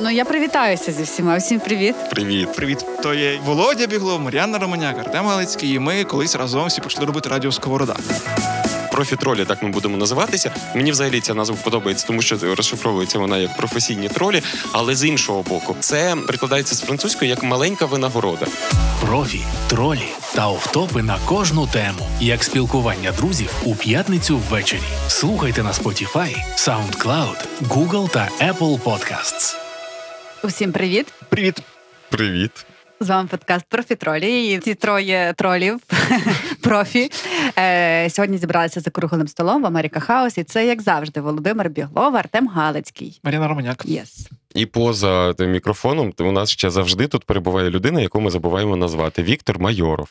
Ну я привітаюся зі всіма. Всім привіт. Привіт. Привіт, то є Володя Біглов, Мар'яна Романяк, Артем Галицький. І ми колись разом всі почали робити радіо Сковорода. Профі-тролі, так ми будемо називатися. Мені взагалі ця назва подобається, тому що розшифровується вона як професійні тролі. Але з іншого боку, це прикладається з французької як маленька винагорода. Профі, тролі та офтопи на кожну тему, як спілкування друзів у п'ятницю ввечері. Слухайте на Spotify, SoundCloud, Google та Apple Podcasts. Усім привіт. Привіт. Привіт. З вами подкаст Профітролі. І ці троє тролів профі е, сьогодні зібралися за круглим столом в America House. І це, як завжди, Володимир Біглов, Артем Галицький. Мар'яна Романяк. Yes. І поза тим мікрофоном у нас ще завжди тут перебуває людина, яку ми забуваємо назвати Віктор Майоров.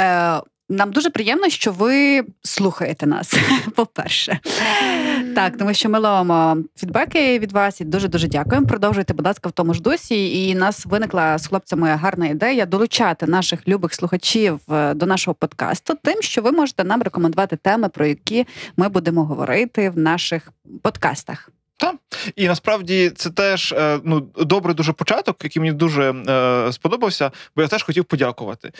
Е, нам дуже приємно, що ви слухаєте нас. По-перше, так, тому що ми ловимо фідбеки від вас і дуже дуже дякуємо. Продовжуйте, будь ласка, в тому ж дусі. І нас виникла з хлопцями гарна ідея долучати наших любих слухачів е, до нашого подкасту, тим, що ви можете нам рекомендувати теми, про які ми будемо говорити в наших подкастах. І насправді це теж е, ну добрий дуже початок, який мені дуже е, сподобався, бо я теж хотів подякувати.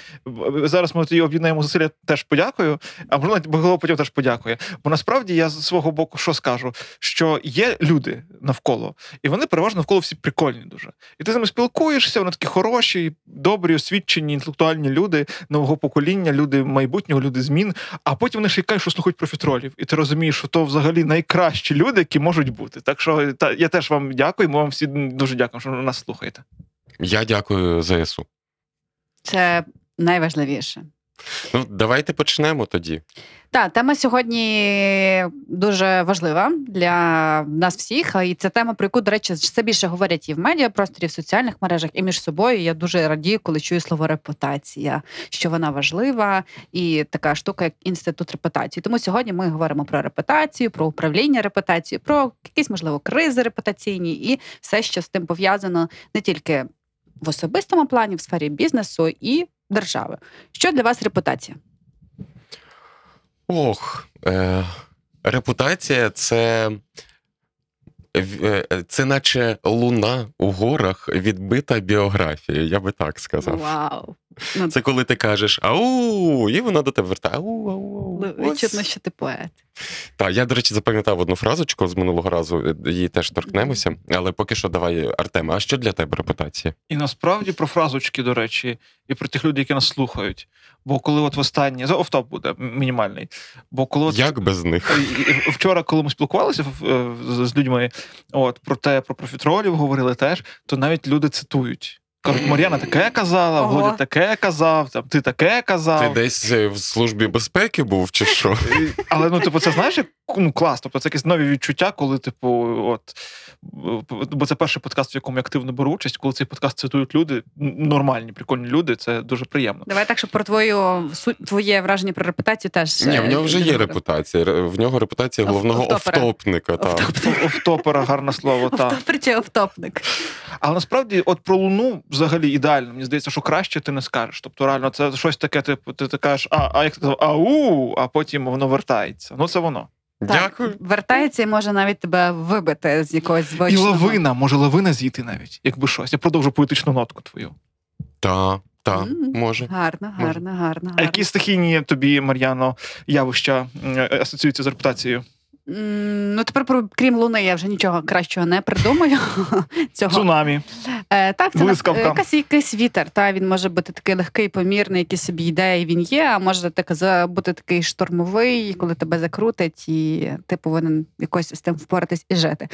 Зараз ми тоді об'єднаємо зусилля, теж подякую. А можливо, Боголов потім теж подякує. Бо насправді я з свого боку що скажу, що є люди навколо, і вони переважно навколо всі прикольні дуже. І ти з ними спілкуєшся, вони такі хороші, добрі, освічені, інтелектуальні люди нового покоління, люди майбутнього, люди змін. А потім вони ще й кажуть, що слухають профітролів. І ти розумієш, що то взагалі найкращі люди, які можуть бути. Так що та я теж вам дякую. Ми вам всі дуже дякуємо, що нас слухаєте. Я дякую ЗСУ. Це найважливіше. Ну, давайте почнемо тоді. Так, тема сьогодні дуже важлива для нас всіх. І це тема, про яку, до речі, все більше говорять і в медіапросторі, і в соціальних мережах, і між собою. Я дуже радію, коли чую слово репутація, що вона важлива, і така штука, як інститут репутації. Тому сьогодні ми говоримо про репутацію, про управління репутацією, про якісь можливо кризи репутаційні і все, що з тим пов'язано не тільки в особистому плані, в сфері бізнесу і держави. Що для вас репутація? Ох, е, репутація це. е, Це наче луна у горах відбита біографія, я би так сказав. Вау! Ну, Це коли ти кажеш ау, і вона до тебе вертає. Ау, ау, ау. Ну, Відчутно, що ти поет. Так, я, до речі, запам'ятав одну фразочку з минулого разу, е, її теж торкнемося. Але поки що давай, Артеме, а що для тебе репутація? І насправді про фразочки, до речі, і про тих людей, які нас слухають. Бо коли от востаннє за офтоп буде мінімальний. Бо коли от Як без них? І Вчора, коли ми спілкувалися е, з людьми, от про те, про профітролів говорили теж, то навіть люди цитують. Кажуть, Мар'яна таке казала, Ого. Володя таке казав, там ти таке казав. Ти десь е, в службі безпеки був чи що? Але ну, типу, це знаєш, як ну, клас. Тобто це якісь нові відчуття, коли, типу, от бо це перший подкаст, в якому я активно беру участь, коли цей подкаст цитують люди, нормальні, прикольні люди, це дуже приємно. Давай так, щоб про твою твоє враження про репутацію теж. Ні, е, в нього вже є репутація. Ре- В нього репутація головного офтопера. офтопника. Так. Офтопера, гарне слово, так. Офтопер чи офтопник? Але насправді, от про луну взагалі ідеально. Мені здається, що краще ти не скажеш. Тобто, реально, це щось таке, типу, ти, ти кажеш, а, а як ти казав, ау, а потім воно вертається. Ну, це воно. Дякую. Так, вертається і може навіть тебе вибити з якогось І лавина, може лавина зійти навіть, якби щось. Я продовжу поетичну нотку твою. Так, так, М, може. Гарно, Може. гарно, гарно. А які стихійні тобі, Мар'яно, явища асоціюються з репутацією? Ну, тепер про крім луни, я вже нічого кращого не придумаю. Цього Цунамі. Е, так, це Блискавка. на- якась, якийсь вітер. Та він може бути такий легкий, помірний, який собі йде, і він є. А може так бути такий штормовий, коли тебе закрутить, і ти повинен якось з тим впоратись і жити.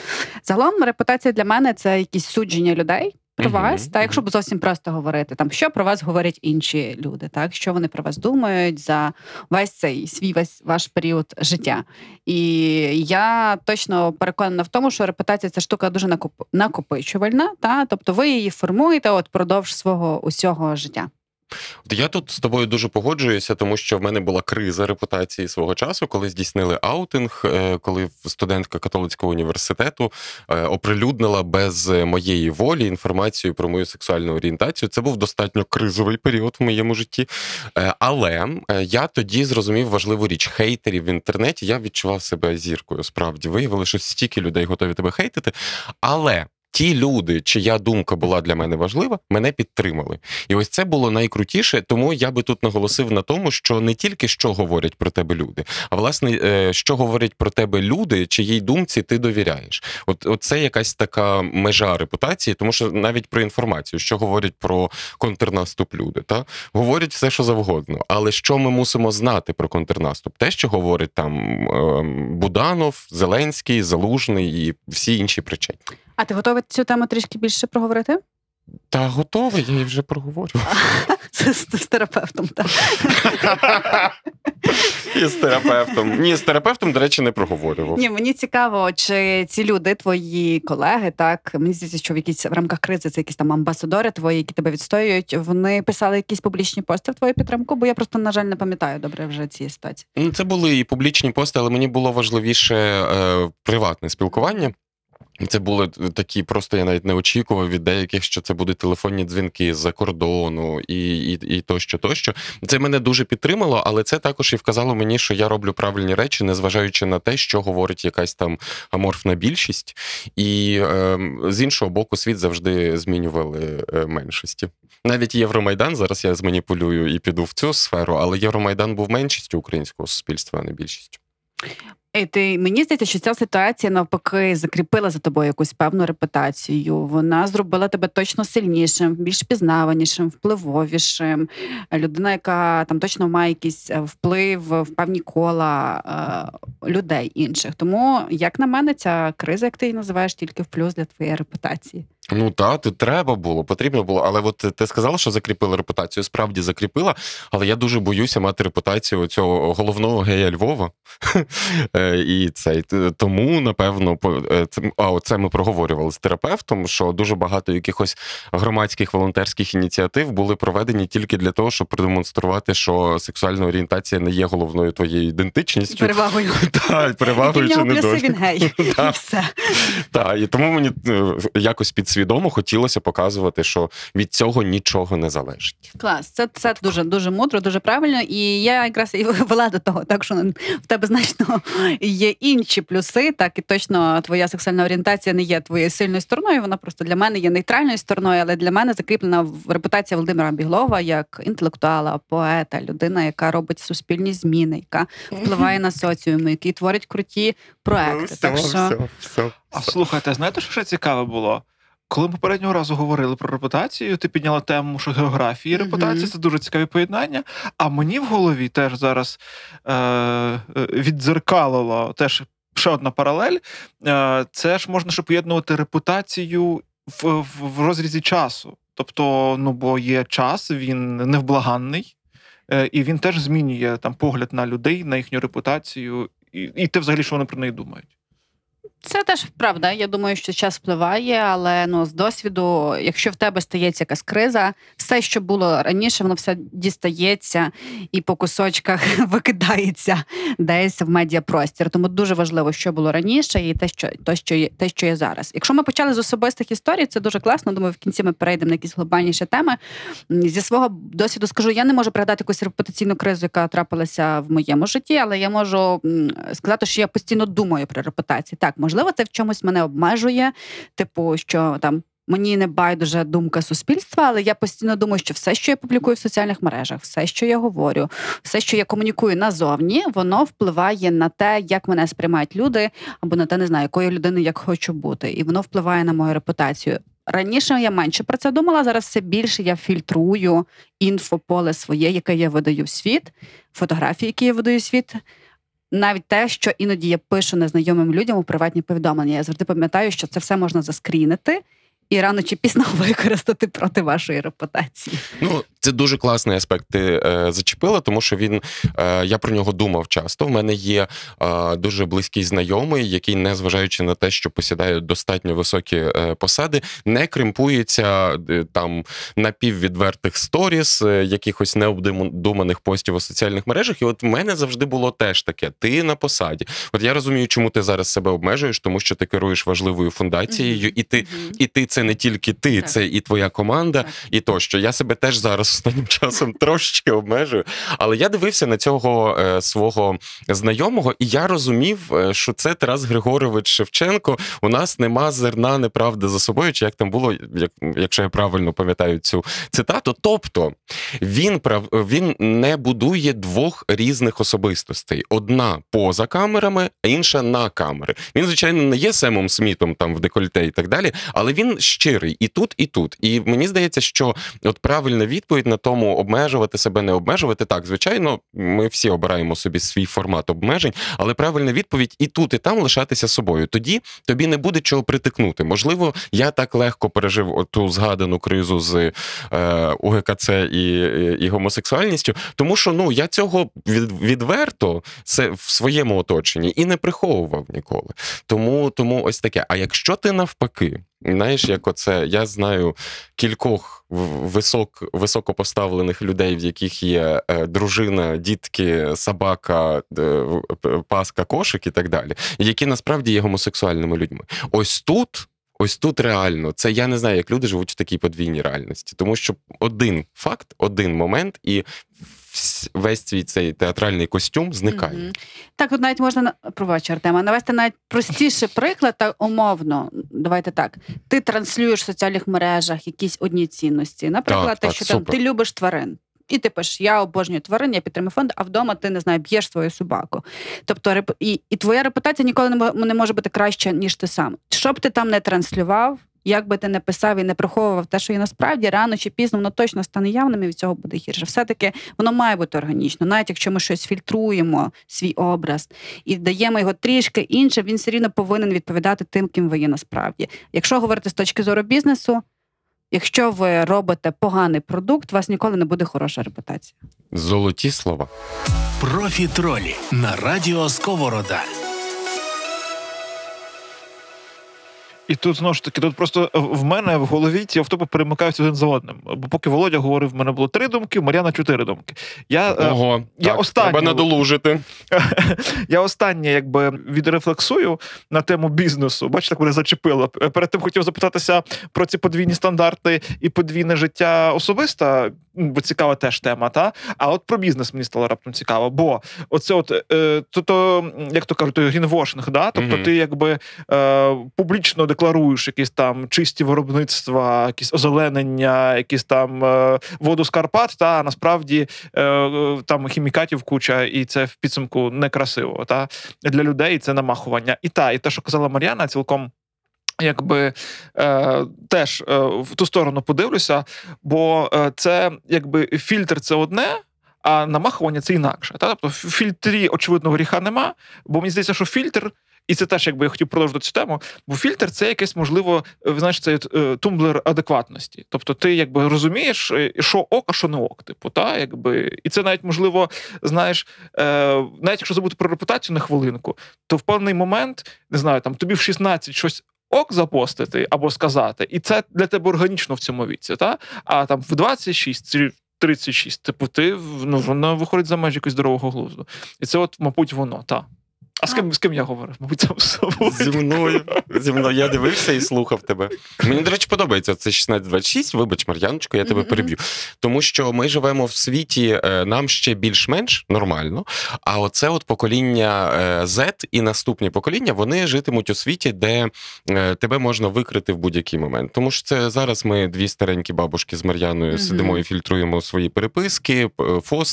Загалом, репутація для мене це якісь судження людей. Про Мгм, вас, та якщо б зовсім просто говорити, там що про вас говорять інші люди, так що вони про вас думають за весь цей свій весь ваш період життя. І я точно переконана в тому, що репутація це штука дуже накоп- накопичувальна, та тобто ви її формуєте от продовж свого усього життя. Я тут з тобою дуже погоджуюся, тому що в мене була криза репутації свого часу, коли здійснили аутинг, е, коли студентка католицького університету е, оприлюднила без моєї волі інформацію про мою сексуальну орієнтацію. Це був достатньо кризовий період в моєму житті. Е, Але я тоді зрозумів важливу річ хейтерів в інтернеті. Я відчував себе зіркою. Справді виявили, що стільки людей готові тебе хейтити. Але ті люди, чия думка була для мене важлива, мене підтримали. І ось це було найкрутіше. Тому я би тут наголосив на тому, що не тільки що говорять про тебе люди, а власне, е, що говорять про тебе люди, чиїй думці ти довіряєш. От, от це якась така межа репутації, тому що навіть про інформацію, що говорять про контрнаступ люди, та говорять все, що завгодно. Але що ми мусимо знати про контрнаступ? Те, що говорить там ем, Буданов, Зеленський, Залужний і всі інші причетні. А ти готовий цю тему трішки більше проговорити? Та готовий, я її вже проговорю. З, з, з терапевтом, так. І з терапевтом. Ні, з терапевтом, до речі, не проговорював. Ні, мені цікаво, чи ці люди, твої колеги, так мені здається, що в якісь в рамках кризи це якісь там амбасадори твої, які тебе відстоюють. Вони писали якісь публічні пости в твою підтримку, бо я просто, на жаль, не пам'ятаю добре вже цієї ситуації. Ну, Це були і публічні пости, але мені було важливіше е, приватне спілкування. Це були такі, просто я навіть не очікував від деяких, що це будуть телефонні дзвінки з-за кордону і, і, і тощо, тощо. Це мене дуже підтримало, але це також і вказало мені, що я роблю правильні речі, незважаючи на те, що говорить якась там аморфна більшість. І е, з іншого боку, світ завжди змінювали е, меншості. Навіть Євромайдан зараз я зманіпулюю і піду в цю сферу, але Євромайдан був меншістю українського суспільства, а не більшістю. І ти мені здається, що ця ситуація навпаки закріпила за тобою якусь певну репутацію. Вона зробила тебе точно сильнішим, більш пізнаванішим, впливовішим. Людина, яка там точно має якийсь е, вплив в певні кола е, людей інших. Тому, як на мене, ця криза, як ти її називаєш, тільки в плюс для твоєї репутації. Ну так, тут треба було, потрібно було. Але от ти сказала, що закріпила репутацію, справді закріпила. Але я дуже боюся мати репутацію цього головного гея Львова. Е, І цей тому, напевно, по- е, це а оце ми проговорювали з терапевтом, що дуже багато якихось громадських волонтерських ініціатив були проведені тільки для того, щоб продемонструвати, що сексуальна орієнтація не є головною твоєю ідентичністю. Перевагою. Так, перевагою чи не плюси він гей. І Так. все. Так, і тому мені е, якось підсвідомо хотілося показувати, що від цього нічого не залежить. Клас, це, це дуже дуже мудро, дуже правильно. І я якраз і вела до того, так що в тебе значно є інші плюси. Так і точно твоя сексуальна орієнтація не є твоєю сильною стороною. Вона просто для мене є нейтральною стороною, але для мене закріплена в репутація Володимира Біглова як інтелектуала, поета, людина, яка робить суспільні зміни, яка впливає на соціум, який творить круті проекти. Так що все, все. А слухайте, знаєте, що ще цікаве було? Коли ми попереднього разу говорили про репутацію, ти підняла тему, що географії і репутація це дуже цікаві поєднання. А мені в голові теж зараз е, е, віддзеркалило теж ще одна паралель. Е, це ж можна ще поєднувати репутацію в, в, в розрізі часу. Тобто, ну бо є час, він невблаганний, е, і він теж змінює там погляд на людей, на їхню репутацію, і, і те, взагалі, що вони про неї думають. Це теж правда. Я думаю, що час впливає, але ну з досвіду, якщо в тебе стається якась криза, все, що було раніше, воно все дістається і по кусочках викидається десь в медіапростір. Тому дуже важливо, що було раніше, і те, що те, що є, те, що є зараз. Якщо ми почали з особистих історій, це дуже класно. Думаю, в кінці ми перейдемо на якісь глобальніші теми. Зі свого досвіду скажу, я не можу пригадати якусь репутаційну кризу, яка трапилася в моєму житті, але я можу сказати, що я постійно думаю про репутацію. Так, можливо, це в чомусь мене обмежує, типу, що там. Мені не байдуже думка суспільства, але я постійно думаю, що все, що я публікую в соціальних мережах, все, що я говорю, все, що я комунікую назовні, воно впливає на те, як мене сприймають люди, або на те, не знаю, якою людиною як хочу бути, і воно впливає на мою репутацію. Раніше я менше про це думала. Зараз все більше я фільтрую інфополе своє, яке я видаю в світ, фотографії, які я видаю в світ. Навіть те, що іноді я пишу незнайомим людям у приватні повідомлення. Я завжди пам'ятаю, що це все можна заскрінити і рано чи пізно використати проти вашої репутації. Ну, це дуже класний аспект. Ти е, зачепила, тому що він е, я про нього думав часто. В мене є е, дуже близький знайомий, який, незважаючи на те, що посідає достатньо високі е, посади, не кримпується е, там напіввідвертих сторіс, е, якихось необдуманих постів у соціальних мережах. І от в мене завжди було теж таке: ти на посаді. От я розумію, чому ти зараз себе обмежуєш, тому що ти керуєш важливою фундацією, і ти, і ти це не тільки ти, Так. це і твоя команда. Так. І тощо я себе теж зараз останнім часом трошечки обмежую. Але я дивився на цього е, свого знайомого, і я розумів, е, що це Тарас Григорович Шевченко. У нас нема зерна неправди за собою, чи як там було, як, якщо я правильно пам'ятаю цю цитату. Тобто він прав він не будує двох різних особистостей: одна поза камерами, а інша на камери. Він, звичайно, не є Семом Смітом там в декольте і так далі, але він щирий і тут, і тут. І мені здається, що от правильна відповідь на тому обмежувати себе, не обмежувати. Так, звичайно, ми всі обираємо собі свій формат обмежень, але правильна відповідь і тут, і там лишатися собою. Тоді тобі не буде чого притикнути. Можливо, я так легко пережив ту згадану кризу з е, УГКЦ і, і гомосексуальністю, тому що ну я цього від, відверто це в своєму оточенні і не приховував ніколи. Тому, тому ось таке. А якщо ти навпаки, знаєш, як оце я знаю кількох висок, високопоставлених людей, в яких є е, дружина, дітки, собака, е, паска, кошик і так далі, які насправді є гомосексуальними людьми. Ось тут. Ось тут реально це я не знаю, як люди живуть в такій подвійній реальності, тому що один факт, один момент, і весь свій цей театральний костюм зникає. Мгм. Так, тут навіть можна на- пробач, Артема, навести навіть простіший приклад, так умовно. Давайте так. Ти транслюєш в соціальних мережах якісь одні цінності. Наприклад, Так, те, так, що там ти любиш тварин. І ти пишеш, я обожнюю тварин, я підтримую фонд, а вдома ти не знаю, б'єш свою собаку. Тобто, і, і твоя репутація ніколи не мо- не може бути краща, ніж ти сам. Що б ти там не транслював, як би ти не писав і не приховував те, що є насправді, рано чи пізно воно точно стане явним і від цього буде гірше. Все-таки воно має бути органічно, навіть якщо ми щось фільтруємо, свій образ і даємо його трішки інше, він все рівно повинен відповідати тим, ким ви є насправді. Якщо говорити з точки зору бізнесу, якщо ви робите поганий продукт, у вас ніколи не буде хороша репутація. Золоті слова. Профітролі на радіо Сковорода. І тут знову ж таки, тут просто в мене в голові ці автопи перемикаються один за одним. Бо поки Володя говорив, в мене було три думки, Мар'яна чотири думки. Я, е, Ого, я так, останню- треба надолужити. я останнє якби відрефлексую на тему бізнесу. Бачите, мене зачепило. Перед тим хотів запитатися про ці подвійні стандарти і подвійне життя особисте, бо цікава теж тема. Та? А от про бізнес мені стало раптом цікаво. Бо оце, от, е, то, то, як то кажуть, той грінвошинг, да? тобто Мгм. ти якби е, публічно декларуєш якісь там чисті виробництва, якісь озеленення, якісь там е, воду з Карпат, та насправді е, е, там хімікатів куча, і це в підсумку некрасиво. Та для людей це намахування. І та, і те, що казала Мар'яна, цілком. Якби е, теж е, в ту сторону подивлюся, бо це якби фільтр це одне, а намахування це інакше. Та? Тобто в фільтрі, очевидно, гріха нема, бо мені здається, що фільтр, і це теж якби я хотів продовжити цю тему, бо фільтр це якесь, можливо, е, знаєш, це е, тумблер адекватності. Тобто ти якби розумієш, е, що ок, а що не ок. Типу, та? якби, і це навіть можливо, знаєш, навіть якщо забути про репутацію на хвилинку, то в певний момент, не знаю, там тобі в 16 щось. Ок запостити або сказати, і це для тебе органічно в цьому віці, та? А там в 26 чи 36, типу, ти ну, воно виходить за межі якогось здорового глузду. І це, от, мабуть, воно, та. А з ким, з ким я говорив? Мабуть, сам з собою. Зі мною. Зі мною я дивився і слухав тебе. Мені, до речі, подобається це 1626. Вибач, Мар'яночко, я тебе переб'ю. Тому що ми живемо в світі, е, нам ще більш-менш нормально. А оце от покоління е, Z і наступні покоління вони житимуть у світі, де е, тебе можна викрити в будь-який момент. Тому що це зараз ми дві старенькі бабушки з Мар'яною сидимо і фільтруємо свої переписки,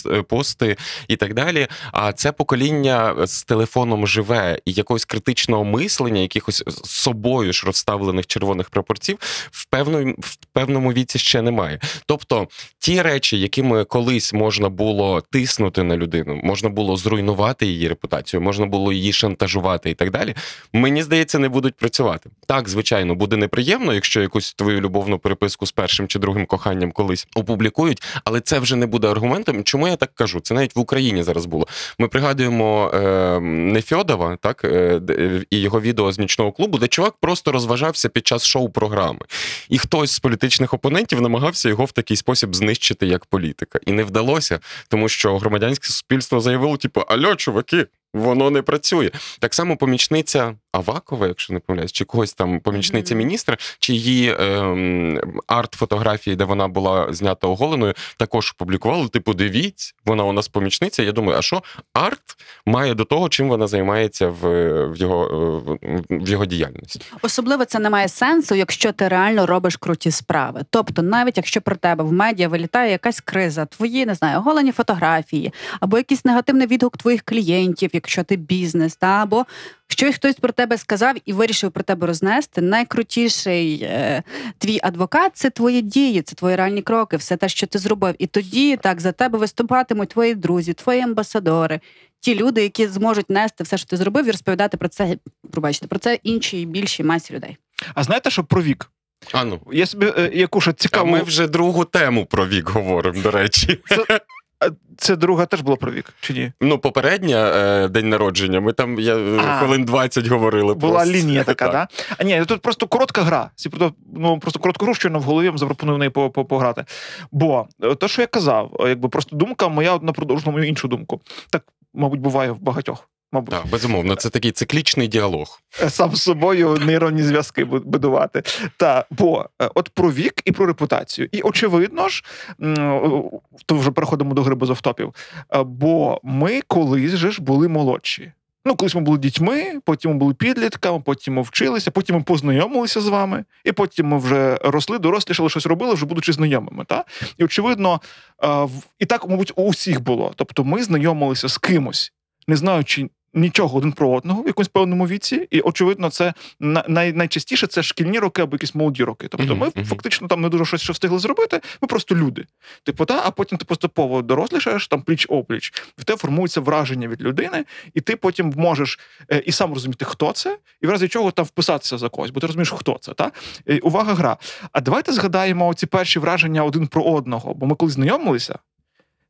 е, пости і так далі. А це покоління з телефоном живе і якогось критичного мислення, якихось з собою ж розставлених червоних прапорців в певному, в певному віці ще немає. Тобто ті речі, якими колись можна було тиснути на людину, можна було зруйнувати її репутацію, можна було її шантажувати і так далі. Мені здається, не будуть працювати. Так, звичайно, буде неприємно, якщо якусь твою любовну переписку з першим чи другим коханням колись опублікують, але це вже не буде аргументом. Чому я так кажу? Це навіть в Україні зараз було. Ми пригадуємо е, Нефьодова, так е, і його відео з нічного клубу, де чувак просто розважався під час шоу-програми. І хтось з політичних опонентів намагався його в такий спосіб знищити як політика. І не вдалося, тому що громадянське суспільство заявило: типу, альо, чуваки, воно не працює. Так само помічниця Авакова, якщо не помиляюсь, чи когось там помічниця міністра, чи її ем, арт-фотографії, де вона була знята оголеною, також опублікували. Типу, дивіться, вона у нас помічниця. Я думаю, а що арт має до того, чим вона займається в, в, його, е, в його діяльності? Особливо це не має сенсу, якщо ти реально робиш круті справи. Тобто, навіть якщо про тебе в медіа вилітає якась криза, твої не знаю, оголені фотографії, або якийсь негативний відгук твоїх клієнтів, якщо ти бізнес, та або що хтось про тебе сказав і вирішив про тебе рознести. Найкрутіший е, твій адвокат це твої дії, це твої реальні кроки, все те, що ти зробив. І тоді так за тебе виступатимуть твої друзі, твої амбасадори, ті люди, які зможуть нести все, що ти зробив, і розповідати про це, пробачте, про це іншій більшій масі людей. А знаєте, що про вік? А ну. Я собі е, яку ще А ми вже другу тему про вік говоримо, до речі. Це, це друга теж була про вік, чи ні? Ну, попередня е, день народження. Ми там я, е, А. хвилин 20 говорили. Була просто. лінія така, Так. да? А ні, тут просто коротка гра. Ну, просто коротку гру, щойно в голові я вам запропоную в неї по- по- пограти. Бо е, те, що я казав, якби просто думка моя одна продовжила мою іншу думку. Так, мабуть, буває в багатьох. Мабуть, Так, безумовно, це такий циклічний діалог. Е, сам з собою нейронні зв'язки бу- будувати. Та бо е, от про вік і про репутацію. І очевидно ж, е, то вже переходимо до гри без автопів. е, Бо ми колись же ж були молодші. Ну, колись ми були дітьми, потім ми були підлітками, потім ми вчилися, потім ми познайомилися з вами, і потім ми вже росли, дорослішали, щось робили, вже будучи знайомими. Та? І очевидно, і так, мабуть, у усіх було. Тобто ми знайомилися з кимось, не знаючи нічого один про одного в якомусь певному віці, і очевидно, це най, найчастіше це шкільні роки або якісь молоді роки. Тобто, ми фактично там не дуже щось що встигли зробити. Ми просто люди. Типу, та, а потім ти поступово дорослішаєш там пліч опліч. В тебе формується враження від людини, і ти потім можеш е, і сам розуміти, хто це, і в разі чого там вписатися за когось, бо ти розумієш, хто це. Та? Е, Увага, гра. А давайте згадаємо ці перші враження один про одного, бо ми коли знайомилися.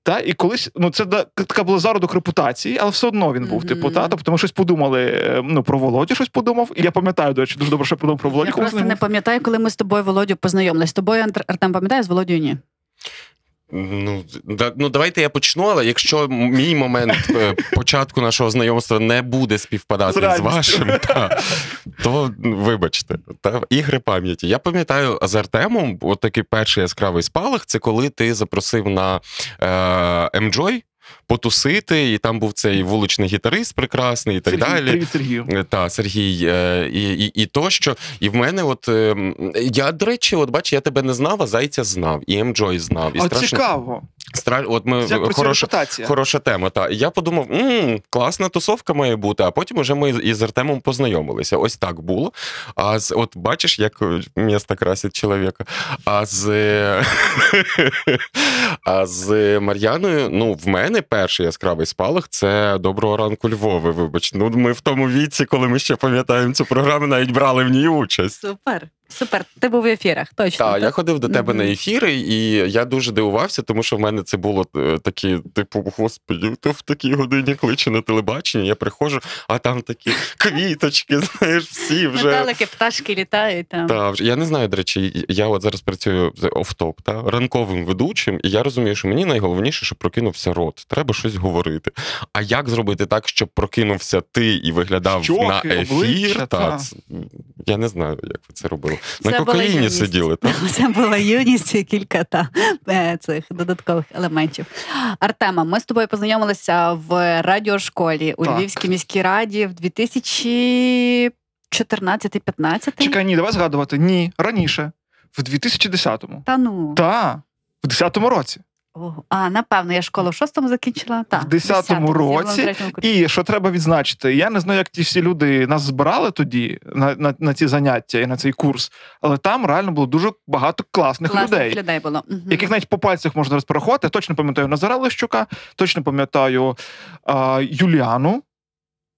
Та, і колись, ну це да- така була зародок репутації, але все одно він був. Мгм. Типу, та, тобто ми щось подумали. е, Ну, про Володю щось подумав. І я пам'ятаю, до речі, дуже добре, що я подумав про Володю. Я просто не знайомився. пам'ятаю, коли ми з тобою Володю познайомились. З тобою Артем пам'ятає, з Володю ні. Ну, да, ну давайте я почну, але якщо мій момент е, початку нашого знайомства не буде співпадати З з, вашим, та, то вибачте, та, ігри пам'яті. Я пам'ятаю з Артемом, от такий перший яскравий спалах, це коли ти запросив на е, Enjoy потусити, і там був цей вуличний гітарист прекрасний і так Сергій, далі. Привіт, Сергію. Е, Та, Сергій, е, і, і, і тощо. І в мене, от е, я, до речі, от бач, я тебе не знав, а зайця знав, і Емджой знав. І А страшно, цікаво. стра... От ми Як хороша, хороша тема. Та. Я подумав, м, класна тусовка має бути, а потім уже ми із Артемом познайомилися. Ось так було. А з, от бачиш, як місто красить чоловіка. А з, а з Мар'яною, ну, в мене перший яскравий спалах це доброго ранку Львови. Вибач. Ну, ми в тому віці, коли ми ще пам'ятаємо цю програму, навіть брали в ній участь. Супер, супер. Ти був в ефірах, точно. Так, я ходив до тебе Мгм. на ефіри, і я дуже дивувався, тому що в мене це було е, такі, типу, господі, то в такій годині кличе на телебачення. Я приходжу, а там такі квіточки, знаєш, всі вже. Метелики, пташки літають там. Та, вже- я не знаю, до речі, я от зараз працюю з офтоп, та ранковим ведучим, і я розумію, що мені найголовніше, щоб прокинувся рот. Треба щось говорити. А як зробити так, щоб прокинувся ти і виглядав Щоки, на ефір? обличчя, та, та. я не знаю, як ви це робили. Це на була кокаїні сиділи, так? Це була юність і кілька та, е, цих додаткових елементів. Артема, ми з тобою познайомилися в радіошколі у Так. Львівській міській раді в 2014-15. Чекай, ні, давай згадувати. Ні, раніше, в 2010-му. Та ну. Та, в 10-му році. А, напевно, я школу в шостому закінчила. Так, В 10-му році. І що треба відзначити, я не знаю, як ті всі люди нас збирали тоді на, на, на ці заняття і на цей курс, але там реально було дуже багато класних Класних людей. людей було. Угу. Яких навіть по пальцях можна розпорахувати. Я точно пам'ятаю Назара Лещука, точно пам'ятаю а, Юліану,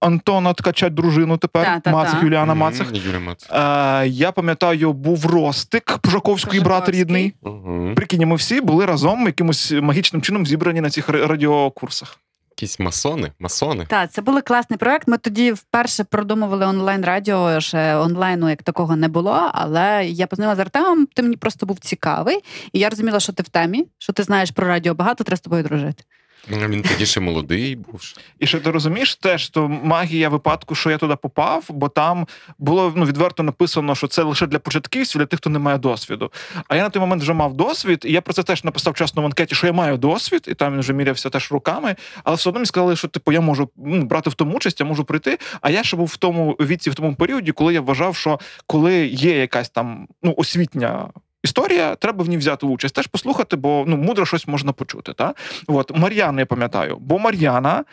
Антона Ткача, дружину тепер, Та-та-та. Мацик, Юліана Мгм, Мацик. Юлія Мацик. А, я пам'ятаю, був Ростик, Пужаковський брат рідний. Мгм. Прикинь, ми всі були разом якимось магічним чином зібрані на цих радіокурсах. Якісь масони, масони. Так, це був класний проект. Ми тоді вперше продумували онлайн радіо. Ще онлайну як такого не було. Але я познайомилася з Артемом. Ти мені просто був цікавий, і я розуміла, що ти в темі, що ти знаєш про радіо багато, треба з тобою дружити. Він тоді ще молодий був. І ще ти розумієш теж, то магія випадку, що я туди попав, бо там було ну, відверто написано, що це лише для початківців, для тих, хто не має досвіду. А я на той момент вже мав досвід, і я про це теж написав чесно в анкеті, що я маю досвід, і там він вже мірявся теж руками. Але все одно мені сказали, що типу я можу ну, брати в тому участь, я можу прийти. А я ще був в тому віці, в тому періоді, коли я вважав, що коли є якась там ну, освітня. Історія, треба в ній взяти участь, теж послухати, бо ну мудро щось можна почути. Та? От Мар'яну я пам'ятаю, бо Мар'яна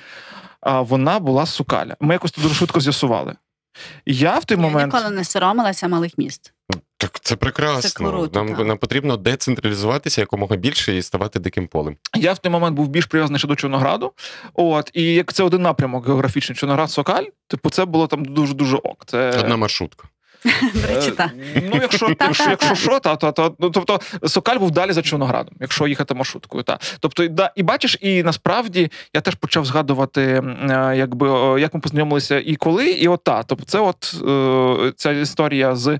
а, вона була Сукаля. Ми якось це дуже швидко з'ясували. Я в той Я момент ніколи не соромилася малих міст. Так це прекрасно. Це круто, нам, так. нам потрібно децентралізуватися якомога більше і ставати диким полем. я в той момент був більш прив'язаний ще до Чорнограду. От і як це один напрямок географічний Чорноград Сокаль, типу, це було там дуже дуже ок. Це Одна маршрутка. До речі, Е, так. Ну, якщо, якщо, що, та, та, та, ну, тобто Сокаль був далі за Чорноградом, якщо їхати маршруткою. Та. Тобто, і да, і бачиш, і насправді я теж почав згадувати, е, якби, як ми познайомилися і коли, і от та. Тобто, це от е, ця історія з.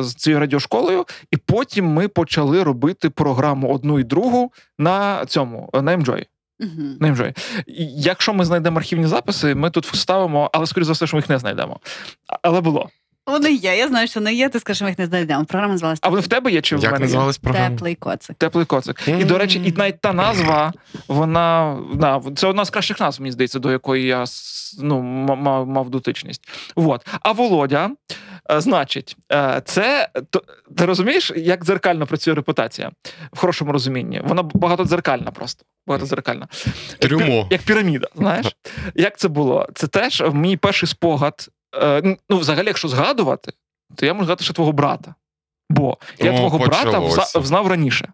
З цією радіошколою, і потім ми почали робити програму одну і другу на цьому на Enjoy. Мгм. На Enjoy. Якщо ми знайдемо архівні записи, ми тут вставимо, але скоріше за все, що ми їх не знайдемо. Але було. Вони є, я знаю, що вони є, ти скажеш, ми їх не знайдемо. Програма називалася А вони в тебе є чи в Як мене є? називалась програма? Теплий коцик. Теплий коцик. І, до речі, і навіть та назва, вона да, це одна з кращих назв, мені здається, до якої я с- ну, м- мав, мав дотичність. Вот. А Володя, е, значить, е, це то- ти розумієш, як дзеркально працює репутація в хорошому розумінні. Вона багатодзеркальна просто. Багатодзеркальна. Як, Трюмо. як піраміда. Знаєш? Як це було? Це теж мій перший спогад. Е, Ну, взагалі, якщо згадувати, то я можу згадати ще твого брата. Бо я О, твого брата вза- взнав раніше.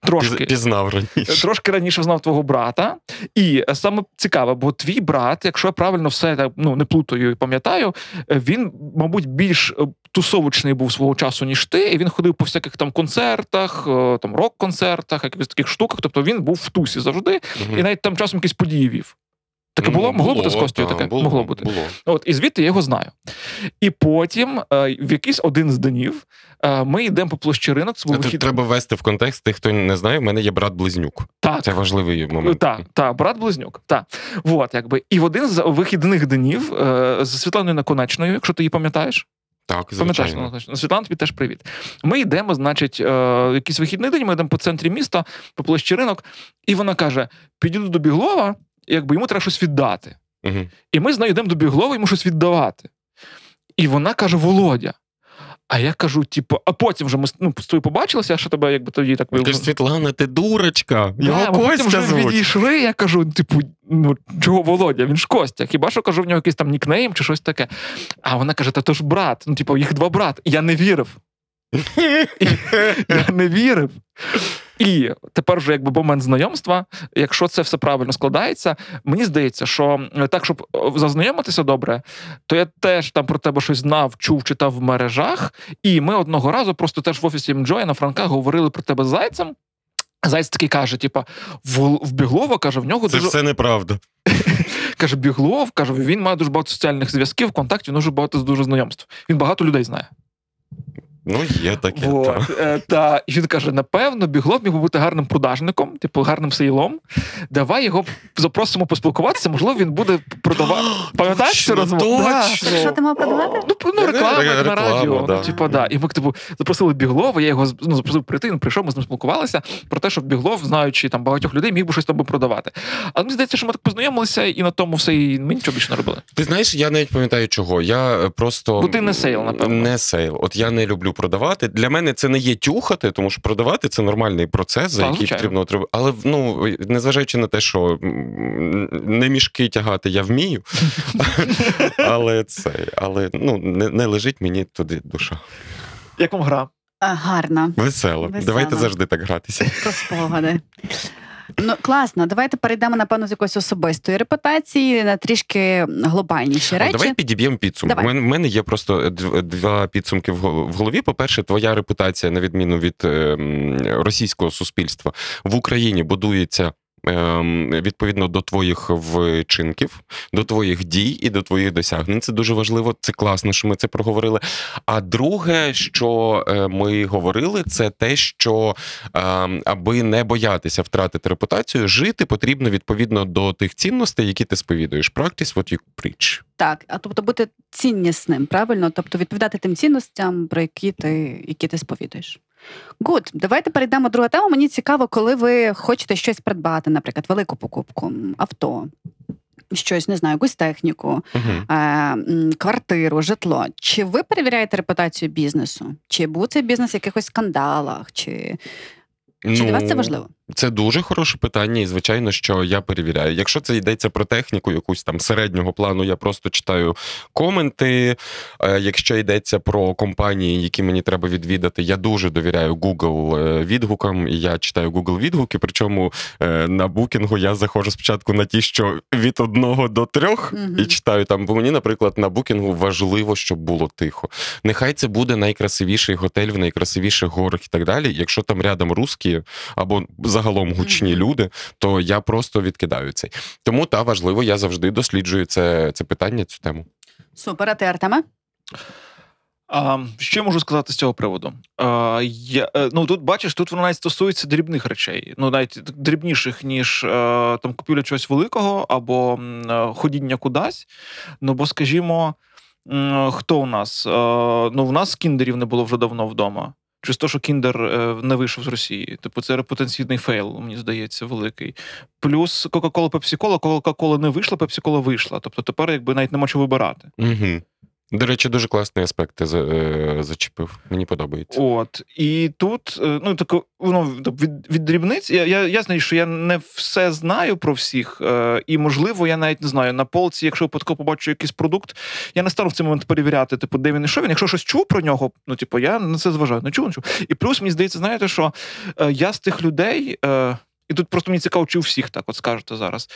Трошки. Пізнав раніше. Трошки раніше знав твого брата, і саме цікаве, бо твій брат, якщо я правильно все так, ну не плутаю і пам'ятаю, він, мабуть, більш е, тусовочний був свого часу, ніж ти. І він ходив по всяких там концертах, е, там рок-концертах, якихось таких штуках. Тобто він був в тусі завжди, Мгм. і навіть там часом якісь події вів. Таке було? Ну, Могло бути з Костю таке? Було, Могло бути. Було. От, і звідти я його знаю. І потім, е, в якийсь один з днів, е, ми йдемо по площі ринок. Це вихід. треба ввести в контекст тих, хто не знає. В мене є брат-близнюк. Так, Це важливий момент. Так, так, брат близнюк. Так. Вот, якби. І в один з вихідних днів е, з Світланою Наконечною, якщо ти її пам'ятаєш, Так, звичайно. Наконечну? Світлана, тобі теж привіт. Ми йдемо, значить, е, якийсь вихідний день, ми йдемо по центрі міста, по площі ринок, і вона каже: підійду до Біглова, якби йому треба щось віддати. Мгм. І ми з нею йдемо до Біглова, йому щось віддавати. І вона каже: Володя. А я кажу, типу, а потім вже ми ну, з тобою побачилися, я ще тебе якби тоді так Ти ж Світлана, ти дурочка. Да, Його потім Костя вже звуть. відійшли, я кажу, типу, ну чого Володя? Він ж Костя. Хіба що кажу в нього якийсь там нікнейм чи щось таке. А вона каже: та то ж брат. Ну, типу, їх два брати. Я не вірив. Я не вірив. І тепер вже якби момент знайомства, якщо це все правильно складається, мені здається, що е, так, щоб е, зазнайомитися добре, то я теж там про тебе щось знав, чув, читав в мережах. І ми одного разу просто теж в офісі Мджоя на Франка говорили про тебе з зайцем. Зайць такий каже: типа, в, Біглова каже, в нього Це дуже все неправда. каже, Біглов, каже, він має дуже багато соціальних зв'язків, контактів, дуже багато дуже знайомств. Він багато людей знає. Ну, є таке. Вот, та. е, та він каже: напевно, Біглов міг би бути гарним продажником, типу гарним сейлом. Давай його запросимо поспілкуватися. Можливо, він буде продавати. Пам'ятаєш цю розмову? Да. точно. Що ти мав продавати? Ну, ну, реклама ре- як на реклама, радіо. да. Ну, типу, да. І ми типу, запросили Біглова, я його ну, запросив прийти, він прийшов, ми з ним спілкувалися про те, що Біглов, знаючи там багатьох людей, міг би щось там би продавати. Але мені здається, що ми так познайомилися, і на тому все і ми нічого більше не робили. Ти знаєш, я навіть пам'ятаю чого. Я е, просто Бо ти не sale, напевно. Не sale. От я не люблю продавати. Для мене це не є тюхати, тому що продавати це нормальний процес, за Так, який звичайно. потрібно отримати. Але ну незважаючи на те, що не мішки тягати я вмію, але це, але ну не, не лежить мені туди душа. Як вам гра? А, Гарно. Весело. Весело. Давайте завжди так гратися. Про спогади. Ну, класно, давайте перейдемо, напевно, з якоїсь особистої репутації на трішки глобальніші речі. Давай підіб'ємо підсумок. У мене, є просто дв- два підсумки в гол- в голові. По-перше, твоя репутація, на відміну від ем, російського суспільства, в Україні будується відповідно до твоїх вчинків, до твоїх дій і до твоїх досягнень. Це дуже важливо. Це класно, що ми це проговорили. А друге, що е, ми говорили, це те, що ем, аби не боятися втратити репутацію, жити потрібно відповідно до тих цінностей, які ти сповідуєш. Practice what you preach. Так, а тобто бути ціннісним, правильно? Тобто відповідати тим цінностям, про які ти, які ти сповідуєш. Гуд, давайте перейдемо до тема. Мені цікаво, коли ви хочете щось придбати, наприклад, велику покупку, авто, щось, не знаю, якусь техніку, Угу. е, квартиру, житло. Чи ви перевіряєте репутацію бізнесу? Чи був цей бізнес в якихось скандалах? Чи, чи для вас Ну, це важливо? Це дуже хороше питання, і звичайно, що я перевіряю. Якщо це йдеться про техніку, якусь там середнього плану, я просто читаю коменти. Е, Якщо йдеться про компанії, які мені треба відвідати, я дуже довіряю Google е, відгукам, і я читаю Google відгуки. Причому е, на букінгу я заходжу спочатку на ті, що від одного до трьох, Мгм. і читаю там. Бо мені, наприклад, на букінгу важливо, щоб було тихо. Нехай це буде найкрасивіший готель в найкрасивіших горах і так далі. Якщо там рядом русські або загалом гучні люди, то я просто відкидаю цей. Тому та важливо, я завжди досліджую це, це питання, цю тему. Супер, а ти, Артеме? А, що я можу сказати з цього приводу? А, я, е, ну тут бачиш, тут воно навіть стосується дрібних речей, ну навіть дрібніших, ніж е, там купівля чогось великого або м, е, ходіння кудись. Ну бо, скажімо, хто у нас? Е, ну, в нас кіндерів не було вже давно вдома. Через те, що Кіндер не вийшов з Росії. Типу, це потенційний fail, мені здається, великий. Плюс Кока-Кола Пепсі-Кола, Кока-Кола не вийшла, Пепсі-Кола вийшла. Тобто тепер якби навіть нема чого вибирати. Угу. До речі, дуже класний аспект ти е, зачепив. Мені подобається. От і тут е, ну тако воно від, від дрібниць. Я, я, я знаю, що я не все знаю про всіх, е, і можливо, я навіть не знаю на полці, якщо випадково побачу якийсь продукт, я не стану в цей момент перевіряти, типу, де він і що він. Якщо щось чув про нього, ну типу, я на це зважаю. Не чув, не чув. І плюс мені здається, знаєте, що я з тих людей, і тут просто мені цікаво, чи у всіх так, от скажете зараз.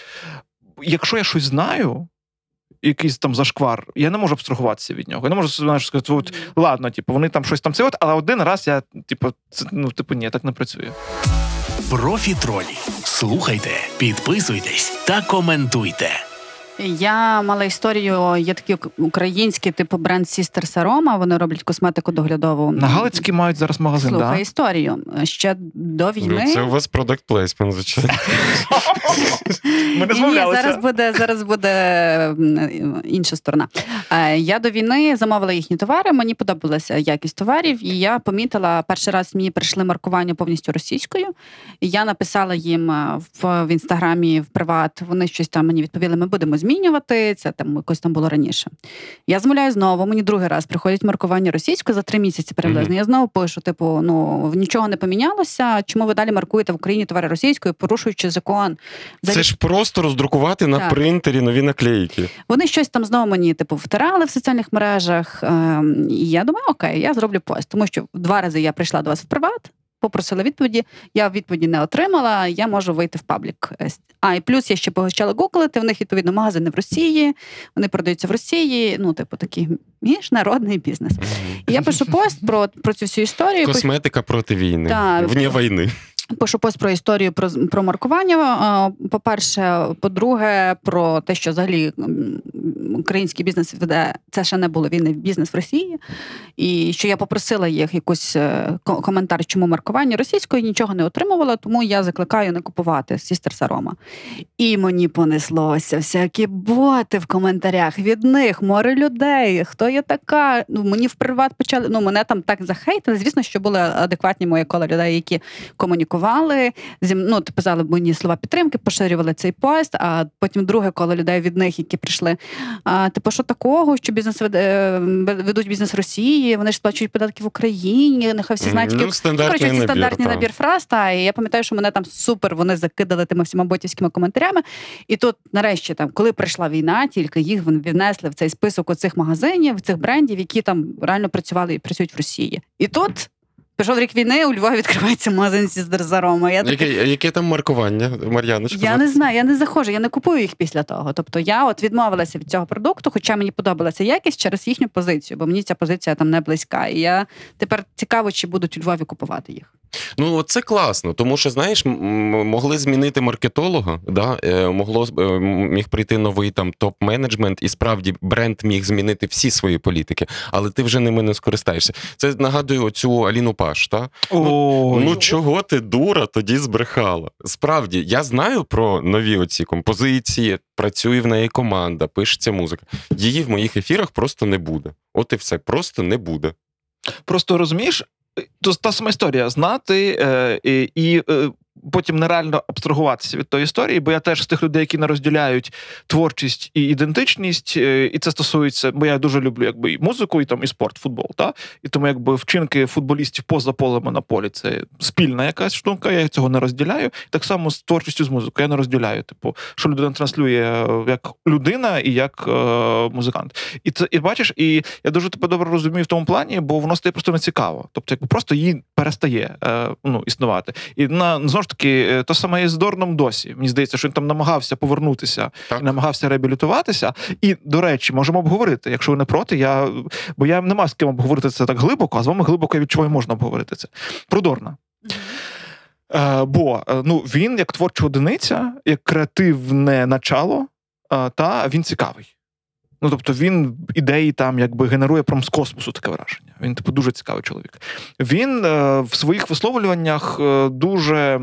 Якщо я щось знаю. Якийсь там зашквар, я не можу абстрагуватися від нього. Я не можу знаєш, сказати, от, ладно, типу, вони там щось там це, от, але один раз я, типу, це, ну, типу, ні, так не працює. Профітролі. Слухайте, підписуйтесь та коментуйте. Я мала історію. Є такий ук- український типу бренд Sisters Aroma, Вони роблять косметику доглядову. На Галицькій мають зараз магазин, Слухай да? історію. Ще до війни це у вас продакт плейсмент, звичайно. Ми не Ні, зараз буде зараз буде інша сторона. Е, Я до війни замовила їхні товари. Мені подобалася якість товарів, і я помітила перший раз мені прийшли маркування повністю російською. Я написала їм е, в, в інстаграмі в приват. Вони щось там мені відповіли. Ми будемо змінювати. Це там якось там було раніше. Я замовляю знову. Мені другий раз приходять маркування російською за три місяці приблизно. Мгм. Я знову пишу: типу, ну нічого не помінялося. Чому ви далі маркуєте в Україні товари російською, порушуючи закон? Це ж просто роздрукувати на Так. принтері нові наклейки. Вони щось там знову мені типу втирали в соціальних мережах. Ем, і я думаю, окей, я зроблю пост. Тому що два рази я прийшла до вас в приват, попросила відповіді. Я відповіді не отримала. Я можу вийти в паблік. Е, А і плюс я ще почала гуглити. В них відповідно магазини в Росії. Вони продаються в Росії. Ну, типу, такий міжнародний бізнес. І я пишу пост про, про цю всю історію. Косметика проти війни. Так. Вні війни. Пишу пост про історію про, про маркування. Е, По-перше, по-друге, про те, що взагалі український бізнес веде це ще не було війни бізнес в Росії. І що я попросила їх якийсь е, коментар, чому маркування російською нічого не отримувала, тому я закликаю не купувати Сістер Сарома. І мені понеслося всякі боти в коментарях від них, море людей. Хто я така? Ну мені в приват почали. Ну мене там так захейтили. Звісно, що були адекватні мої коло людей, які комунікували зі м- ну, писали мені слова підтримки, поширювали цей пост. А потім друге коло людей від них, які прийшли. А, типу, що такого, що бізнес е, ведуть бізнес Росії, вони ж сплачують податки в Україні. Нехай всі знають, які Ну, стандартний Коротше, ці набір, стандартний набір фраз. Та, і я пам'ятаю, що мене там супер вони закидали тими всіма ботівськими коментарями. І тут, нарешті, там, коли прийшла війна, тільки їх внесли в цей список оцих магазинів, цих брендів, які там реально працювали і працюють в Росії. І тут. Пішов рік війни, у Львові відкривається магазин зі Зарома. Я Яке, яке там маркування, Мар'яночка? я не знаю, я не заходжу, я не купую їх після того. Тобто я от відмовилася від цього продукту, хоча мені подобалася якість через їхню позицію, бо мені ця позиція там не близька. І я тепер цікаво, чи будуть у Львові купувати їх. Ну, це класно, тому що, знаєш, могли змінити маркетолога, да? е, могло, е, міг прийти новий там топ-менеджмент, і справді бренд міг змінити всі свої політики, але ти вже ними не скористаєшся. Це нагадує оцю Аліну Паш, та? Ой. Ну чого ти дура тоді збрехала? Справді, я знаю про нові оці композиції, працює в неї команда, пишеться музика. Її в моїх ефірах просто не буде. От і все, просто не буде. Просто розумієш, то та сама історія. Знати е, і, і е, потім нереально абстрагуватися від тої історії, бо я теж з тих людей, які не розділяють творчість і ідентичність, е, і це стосується, бо я дуже люблю якби і музику, і там і спорт, футбол. Та? І тому якби вчинки футболістів поза полем на полі це спільна якась штука, я цього не розділяю. Так само з творчістю з музикою. Я не розділяю. Типу, що людина транслює е, як людина і як е, музикант. І це і бачиш, і я дуже тебе добре розумію в тому плані, бо воно стає просто нецікаво. Тобто, якби просто її перестає е, ну, існувати. І на знову ж таки, е, то саме і з Дорном досі. Мені здається, що він там намагався повернутися Так. і намагався реабілітуватися. І, до речі, можемо обговорити, якщо ви не проти, я бо я не маю з ким обговорити це так глибоко, а з вами глибоко я відчуваю, можна обговорити це. Про Дорна. Е, бо е, ну, він як творча одиниця, як креативне начало, е, та він цікавий. Ну, тобто він ідеї там якби генерує прям космосу таке враження. Він, типу, дуже цікавий чоловік. Він е, в своїх висловлюваннях е, дуже е,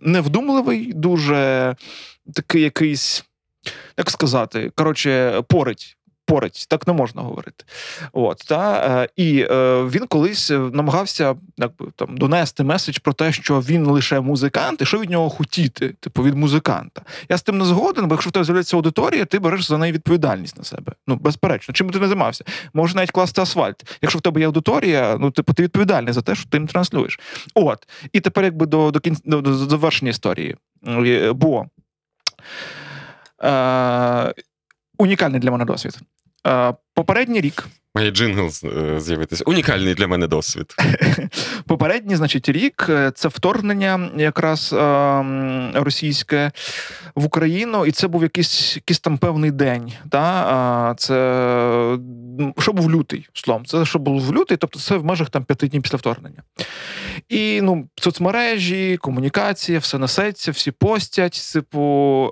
невдумливий, дуже такий якийсь, як сказати, коротше, порить. Порить, так не можна говорити. От, та, е, і е, він колись е, намагався якби, там, донести меседж про те, що він лише музикант, і що від нього хотіти, типу, від музиканта. Я з тим не згоден, бо якщо в тебе з'являється аудиторія, ти береш за неї відповідальність на себе. Ну, безперечно, чим би ти не займався? Може навіть класти асфальт. Якщо в тебе є аудиторія, ну типу, ти відповідальний за те, що ти їм транслюєш. От. І тепер, якби до, до, кінця, до, до завершення історії. Е, Бо е, унікальний для мене досвід. Е, попередній рік Має джингл е, з'явитися. Унікальний для мене досвід. Попередній, значить, рік е, це вторгнення якраз е, м, російське в Україну, і це був якийсь, якийсь там певний день. Та? Це що був лютий, словом, це що був лютий, тобто це в межах там п'яти днів після вторгнення. І ну, соцмережі, комунікація, все несеться, всі постять. Типу,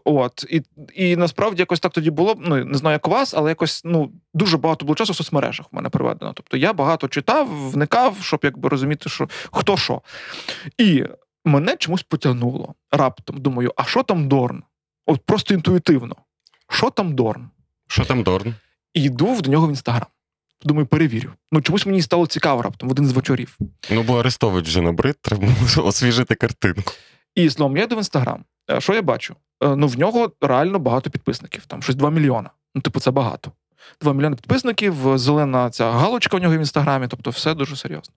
от. І, і насправді якось так тоді було. Ну не знаю, як у вас, але якось ну дуже багато було часу в соцмережах в мене проведено. Тобто я багато читав, вникав, щоб якби розуміти, що хто що. І мене чомусь потягнуло раптом. Думаю, а що там Дорн? От просто інтуїтивно. Що там Дорн? Що там Дорн? І йду до нього в інстаграм. Думаю, перевірю. Ну чомусь мені стало цікаво раптом в один з вечорів. Ну, бо Арестович вже набрид, треба освіжити картинку. І словом, я йду в інстаграм. Е, Що я бачу? Е, Ну, в нього реально багато підписників, там щось 2 мільйона. Ну, типу, це багато. 2 мільйони підписників, зелена ця галочка у нього в інстаграмі, тобто все дуже серйозно.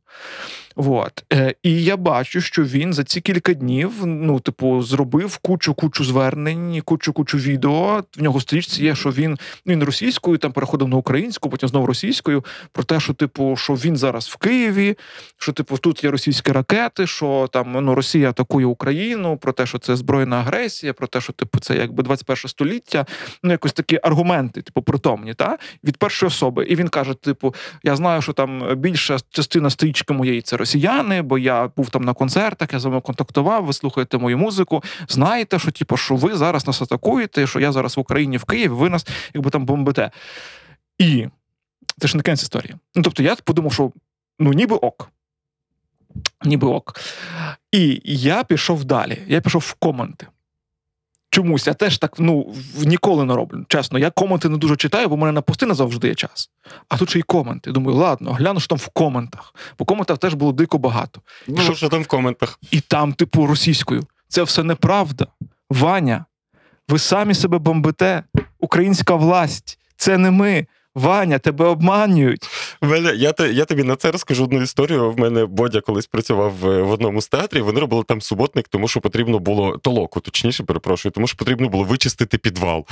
Вот. Е, І я бачу, що він за ці кілька днів, ну, типу, зробив кучу-кучу звернень, кучу-кучу відео. В нього стрічці є, що він, він російською, там переходив на українську, потім знову російською, про те, що, типу, що він зараз в Києві, що, типу, тут є російські ракети, що там ну, Росія атакує Україну, про те, що це збройна агресія, про те, що типу це якби 21 століття. Ну, якось такі аргументи, типу, притомні, від першої особи. І він каже: типу, я знаю, що там більша частина стрічки моєї це росіяни, бо я був там на концертах, я з вами контактував, ви слухаєте мою музику. Знаєте, що типу, що ви зараз нас атакуєте, що я зараз в Україні в Києві, ви нас якби там бомбите. І це ж не кінець історії. Ну тобто, я подумав, що ну ніби ок. Ніби ок. І я пішов далі. Я пішов в коменти. Чомусь я теж так ну ніколи не роблю. Чесно, я коменти не дуже читаю, бо в мене на пости не завжди є час. А тут ще й коменти. Думаю, ладно, гляну, що там в коментах. Бо коментах теж було дико багато. Ну, Що- що там в коментах? І там, типу, російською. Це все неправда. Ваня, ви самі себе бомбите. Українська власть. Це не ми. Ваня, тебе обманюють. Мене, я, я тобі на це розкажу одну історію. В мене Бодя колись працював в, в одному з театрів. Вони робили там суботник, тому що потрібно було толоку, точніше, перепрошую, тому що потрібно було вичистити підвал.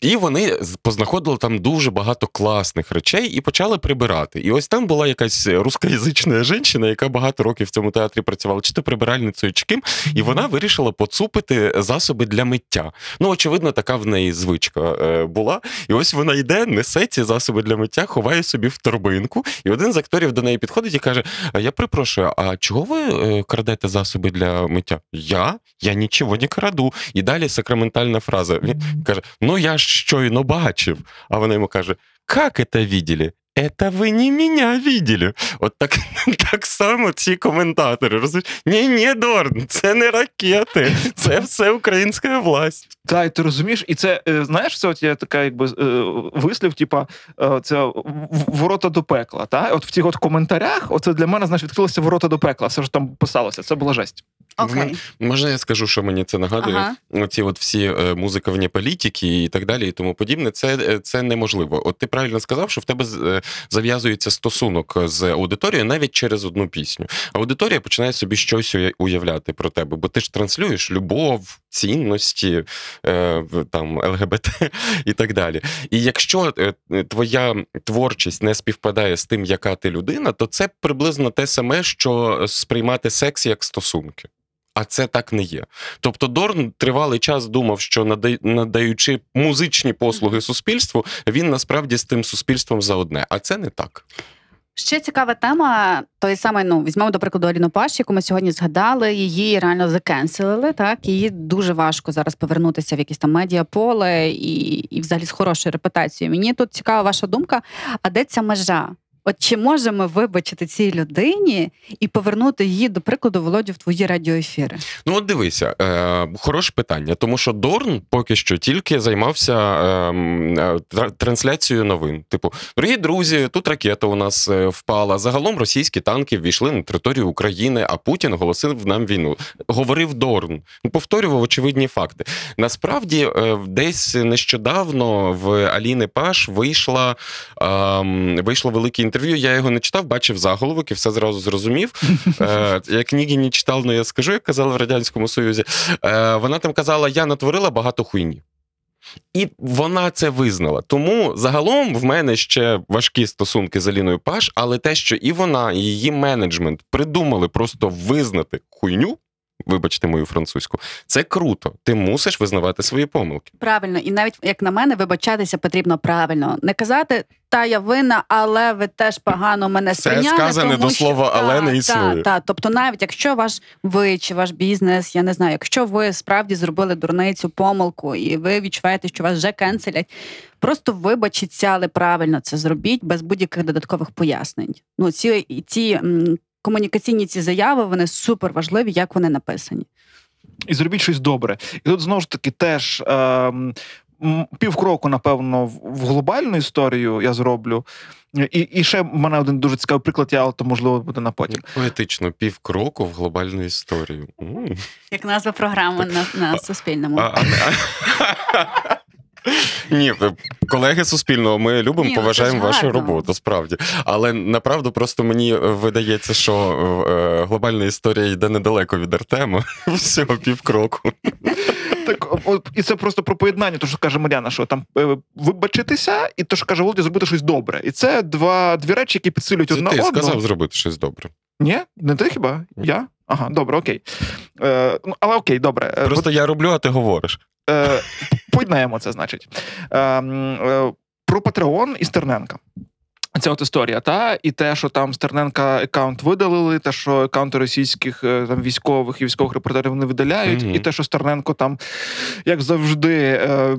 І вони познаходили там дуже багато класних речей і почали прибирати. І ось там була якась рускоязична жінка, яка багато років в цьому театрі працювала, чи то прибиральницею, чи ким, і вона вирішила поцупити засоби для миття. Ну, очевидно, така в неї звичка е, була. І ось вона йде, несе ці засоби засоби для миття, ховає собі в торбинку, і один з акторів до неї підходить і каже: Я припрошую, а чого ви е, крадете засоби для миття? Я? Я нічого не краду. І далі сакраментальна фраза. Він каже: Ну я ж щойно бачив. А вона йому каже: Как это видели? Это ви не мене видели. От так, так само ці коментатори розумієш? Ні, ні, Дорн, це не ракети, це все українська власть. Та, і ти розумієш, і це е, знаєш, це от є така, якби е, вислів, типа це ворота до пекла. Та? От в тих от коментарях, оце для мене знаєш, відкрилося ворота до пекла. Все ж там писалося. Це була жесть. Окей. Можна я скажу, що мені це нагадує? Ага. Оці от всі е, музика вне політики і так далі, і тому подібне. Це, е, це неможливо. От ти правильно сказав, що в тебе е, зав'язується стосунок з аудиторією навіть через одну пісню. Аудиторія починає собі щось уявляти про тебе, бо ти ж транслюєш любов, цінності, там ЛГБТ і так далі. І якщо твоя творчість не співпадає з тим, яка ти людина, то це приблизно те саме, що сприймати секс як стосунки. А це так не є. Тобто Дорн тривалий час думав, що надаючи музичні послуги суспільству, він насправді з тим суспільством заодне. А це не так. Ще цікава тема. Той самий, ну візьмемо до прикладу Аліну Паш, яку ми сьогодні згадали. Її реально закенселили. Так її дуже важко зараз повернутися в якесь там медіаполе і, і взагалі з хорошою репутацією. Мені тут цікава ваша думка. А де ця межа? От чи можемо вибачити цій людині і повернути її, до прикладу, Володю, в твої радіоефіри? Ну, от дивися, е, хороше питання, тому що Дорн поки що тільки займався е, м, е, тра- трансляцією новин. Типу, дорогі друзі, тут ракета у нас е, впала. Загалом російські танки ввійшли на територію України, а Путін оголосив нам війну. Говорив Дорн, повторював очевидні факти. Насправді, е, десь нещодавно в Аліни Паш вийшла ем, вийшло велике інтерв'ю. Я його не читав, бачив заголовок і все зразу зрозумів. Е, я книги не читав, але я скажу, як казали в Радянському Союзі. Е, вона там казала: я натворила багато хуйні. І вона це визнала. Тому загалом в мене ще важкі стосунки з Аліною Паш, але те, що і вона, і її менеджмент придумали просто визнати хуйню, вибачте мою французьку, це круто. Ти мусиш визнавати свої помилки. Правильно, і навіть як на мене, вибачатися потрібно правильно. Не казати та я винна, але ви теж погано мене Це сприйняли. сказане тому до слова що... «але» Та, не існує. Та, та. Тобто, навіть якщо ваш ви чи ваш бізнес, я не знаю, якщо ви справді зробили дурницю, помилку, і ви відчуваєте, що вас вже кенселять, просто вибачіться, але правильно це зробіть без будь-яких додаткових пояснень. Ну ці ці. Комунікаційні ці заяви вони супер важливі, як вони написані. І зробіть щось добре. І тут знову ж таки теж. ем, м, Півкроку, напевно, в в глобальну історію я зроблю. І, і ще в мене один дуже цікавий приклад, я але то можливо буде на потім. Поетично, півкроку в глобальну історію. Як назва програми на, на Суспільному. Ні, ви- колеги Суспільного, ми любимо, Ні, ну поважаємо вашу гарно. роботу, справді. Але направду просто мені видається, що е, глобальна історія йде недалеко від Артема. Всього півкроку. Так, і це просто про поєднання, то що каже Мар'яна, що там е, вибачитися, і то, що каже Володя, зробити щось добре. І це два дві речі, які підсилюють Це одна ти одну. сказав зробити щось добре. Ні? Не ти хіба? Я? Ага, добре, окей. Е, ну, але окей, добре. Е, Просто я роблю, а ти говориш. Е, поєднаємо це, значить. Е, е, про Патреон і Стерненка. Ця от історія, та і те, що там Стерненка аккаунт видалили, те, що аккаунти російських е, там військових і військових репортерів не видаляють, Мгм. і те, що Стерненко там, як завжди, е,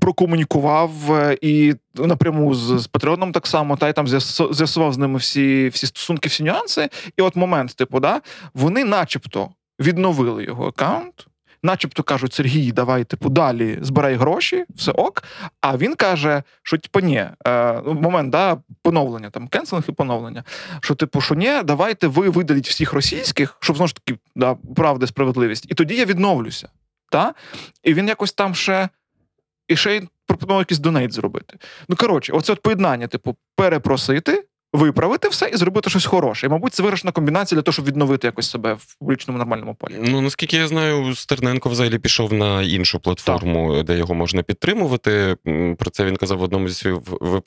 прокомунікував е, і напряму з, з Патреоном так само, та й там з'ясу- з'ясував з ними всі, всі стосунки, всі нюанси. І от момент, типу, да, вони начебто відновили його аккаунт. Начебто кажуть, Сергій, давай типу далі збирай гроші, все ок. А він каже, що типу, ні, е, ну, момент да, поновлення, там canceling і поновлення. Що, типу, що ні, давайте ви видаліть всіх російських, щоб знову ж таки да, правда, справедливість. І тоді я відновлюся. Та? І він якось там ще і ще й пропонував якийсь donate зробити. Ну коротше, оце от поєднання, типу, перепросити, виправити все і зробити щось хороше. І, мабуть, це виграшна комбінація для того, щоб відновити якось себе в публічному нормальному полі. Ну наскільки я знаю, Стерненко взагалі пішов на іншу платформу, де його можна підтримувати. Про це він казав в одному зі своїх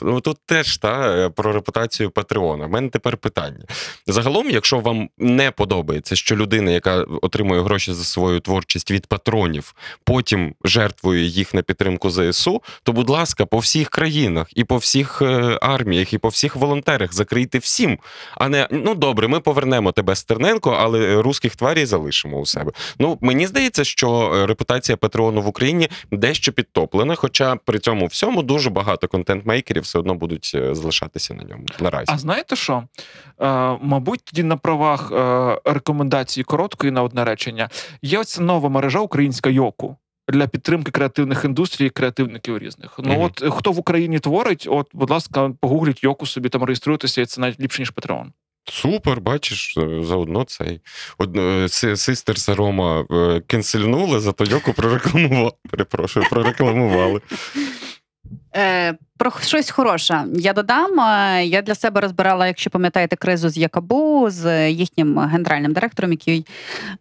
Ну тут теж та е, про репутацію Патреона. У мене тепер питання. Загалом, якщо вам не подобається, що людина, яка отримує гроші за свою творчість від патронів, потім жертвує їх на підтримку ЗСУ, то, будь ласка, по всіх країнах і по всіх е, арміях, і по всіх волонтерах закрийте всім. А не ну добре, ми повернемо тебе Стерненко, але русських тварій залишимо у себе. Ну мені здається, що е, репутація Патреону в Україні дещо підтоплена, хоча при цьому всьому дуже багато контент-мейкерів все одно будуть е, залишатися на ньому наразі. А знаєте що? Е, мабуть, тоді на правах е, рекомендації короткої на одне речення є оця нова мережа українська Йоку. Для підтримки креативних індустрій, і креативників різних. Ну Мгм. от е, хто в Україні творить, от, будь ласка, погугліть Йоку собі там реєструйтеся, і це навіть ліпше, ніж Патреон. Супер, бачиш, е, заодно цей Од- е, Систер Сарома кенсельнули, зато Йоку прорекламували. Перепрошую, прорекламували. Е, про щось хороше. Я додам. е, Я для себе розбирала, якщо пам'ятаєте, кризу з Якабу з їхнім генеральним директором, який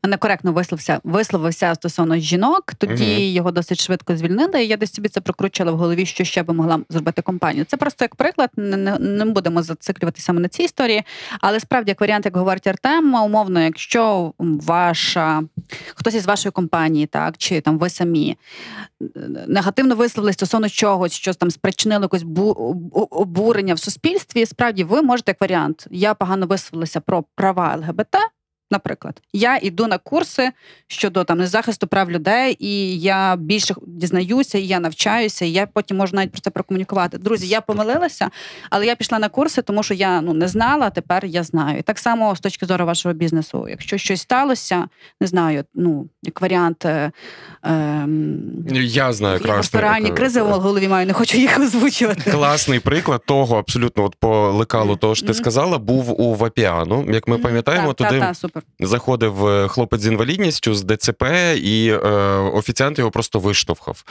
некоректно висловився, висловився стосовно жінок. Тоді Мгм. його досить швидко звільнили. І я десь собі це прокручувала в голові, що ще би могла зробити компанію. Це просто як приклад. Не, не, не будемо зациклюватися саме на цій історії. Але справді, як варіант, як говорить Артем, умовно, якщо ваша хтось із вашої компанії, так чи там ви самі негативно висловились стосовно чогось, що там спричинило якось бу- обурення в суспільстві. Справді, ви можете як варіант. Я погано висловилася про права ЛГБТ. Наприклад, я йду на курси щодо там захисту прав людей, і я більше дізнаюся, і я навчаюся, і я потім можу навіть про це прокомунікувати. Друзі, я помилилася, але я пішла на курси, тому що я ну не знала, а тепер я знаю. І так само з точки зору вашого бізнесу, якщо щось сталося, не знаю, ну як варіант. Е, ем, Я знаю реальні кризи в голові маю, не хочу їх озвучувати. Класний приклад того, абсолютно от по лекалу того, що ти сказала, був у Вапіану. Як ми пам'ятаємо, туди так, супер. заходив е, хлопець з інвалідністю з ДЦП, і е, офіціант його просто виштовхав.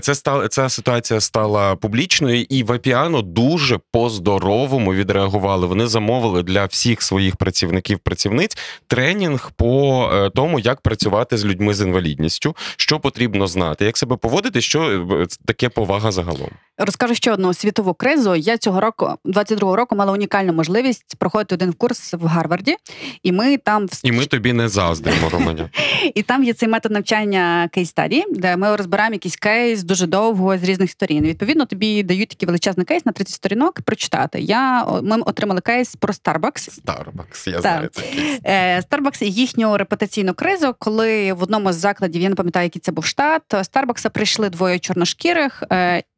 Це стала ця ситуація стала публічною, і Вапіано дуже по-здоровому відреагували. Вони замовили для всіх своїх працівників працівниць тренінг по е, тому, як працювати з людьми з інвалідністю, що потрібно знати, як себе поводити, що е, таке повага загалом. Розкажу ще одну світову кризу. Я цього року, 22-го року, мала унікальну можливість проходити один курс в Гарварді, і ми там І ми тобі не заздримо, Романя. І там є цей метод навчання кейс стаді, де ми розбираємо якийсь кейс дуже довго з різних сторін. Відповідно, тобі дають такий величезний кейс на 30 сторінок прочитати. Я ми отримали кейс про Starbucks. Starbucks, я Так. знаю це. кейс. Е, Starbucks і їхню репутаційну кризу, коли в одному з закладів, я не пам'ятаю, який це був штат, Старбакса прийшли двоє чорношкірих.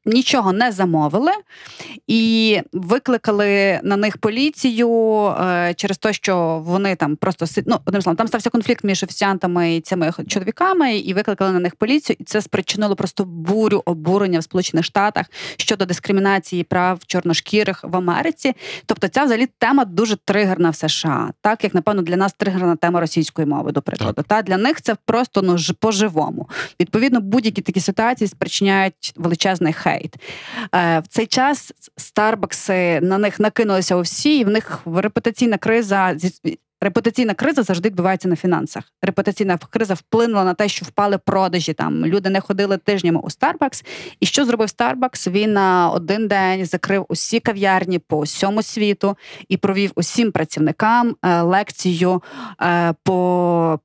Нічого не замовили і викликали на них поліцію е, через те, що вони там просто ну, одним словом, там стався конфлікт між офіціантами і цими чоловіками, і викликали на них поліцію, і це спричинило просто бурю обурення в Сполучених Штатах щодо дискримінації прав чорношкірих в Америці. Тобто, ця взагалі тема дуже тригерна в США, так як напевно для нас тригерна тема російської мови, до прикладу. Та для них це просто ну по-живому. Відповідно, будь-які такі ситуації спричиняють величезний хейт. Е, в цей час Старбакси на них накинулися усі, і в них репутаційна криза Репутаційна криза завжди відбувається на фінансах. Репутаційна криза вплинула на те, що впали продажі. Там люди не ходили тижнями у Starbucks. І що зробив Starbucks? Він на один день закрив усі кав'ярні по всьому світу і провів усім працівникам е, лекцію е, по.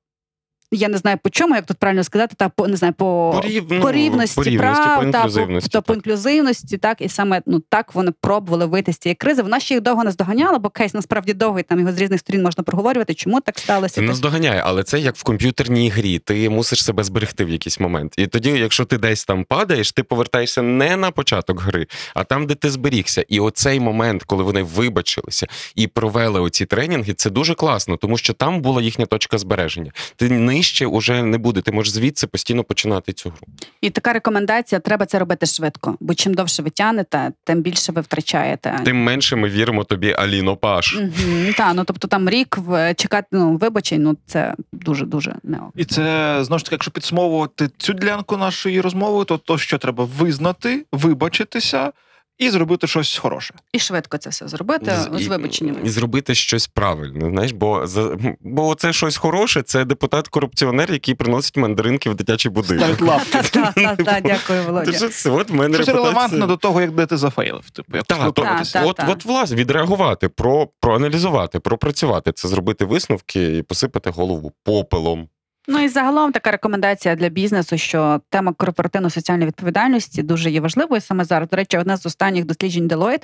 Я не знаю по чому, як тут правильно сказати, та по не знаю по, По рів- ну, по рівності по рівності, прав, по інклюзивності, та, по так. інклюзивності, так і саме ну так вони пробували вийти з цієї кризи. Вона ще їх довго не здоганяла, бо кейс насправді довгий. Там його з різних сторін можна проговорювати. Чому так сталося? Не здоганяє, але це як в комп'ютерній грі. Ти мусиш себе зберегти в якийсь момент. І тоді, якщо ти десь там падаєш, ти повертаєшся не на початок гри, а там, де ти зберігся. І оцей момент, коли вони вибачилися і провели оці тренінги, це дуже класно, тому що там була їхня точка збереження. Ти нижче уже не буде. Ти можеш звідси постійно починати цю гру. І така рекомендація: треба це робити швидко, бо чим довше ви тянете, тим більше ви втрачаєте. Тим менше ми віримо тобі, Аліно Паш. Угу, та, ну тобто там рік в чекати ну, вибачень, ну це дуже дуже не ок. І це знову ж таки, якщо підсумовувати цю ділянку нашої розмови, то то що треба визнати, вибачитися і зробити щось хороше. І швидко це все зробити З- з вибаченнями. І зробити щось правильне. Знаєш, бо за бо це щось хороше, це депутат-корупціонер, який приносить мандаринки в дитячий будинок. Так, дякую, Володя. От мене Щось релевантно до того, як де ти зафейлив. Типу, як от, от, власне, відреагувати, про, проаналізувати, пропрацювати, це зробити висновки і посипати голову попелом. Ну і загалом така рекомендація для бізнесу, що тема корпоративно-соціальної відповідальності дуже є важливою саме зараз. До речі, одне з останніх досліджень Deloitte,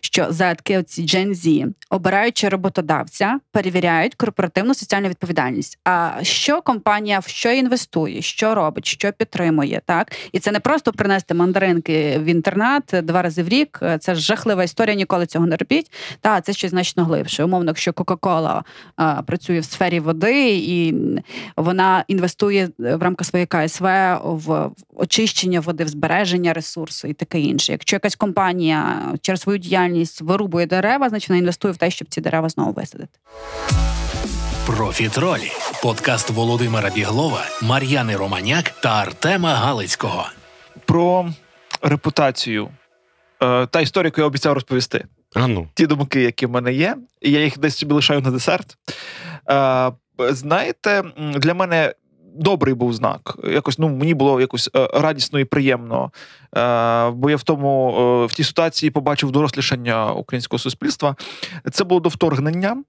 що зетки, оці Gen Z, обираючи роботодавця, перевіряють корпоративну соціальну відповідальність. А що компанія в що інвестує, що робить, що підтримує, так і це не просто принести мандаринки в інтернат два рази в рік. Це жахлива історія. Ніколи цього не робіть. Та це щось значно глибше. Умовно, якщо Кока-Кола працює в сфері води і вона інвестує е, в рамках своєї КСВ в очищення води, в збереження ресурсу і таке інше. Якщо якась компанія через свою діяльність вирубує дерева, значить вона інвестує в те, щоб ці дерева знову висадити. Профітролі подкаст Володимира Біглова, Мар'яни Романяк та Артема Галицького. Про репутацію. Е, Та історія, яку я обіцяв розповісти. А ну. ті думки, які в мене є, і я їх десь собі лишаю на десерт. Знаєте, для мене добрий був знак. Якось ну мені було якось е, радісно і приємно. Е, бо я в тому е, в тій ситуації побачив дорослішання українського суспільства. Це було до вторгнення.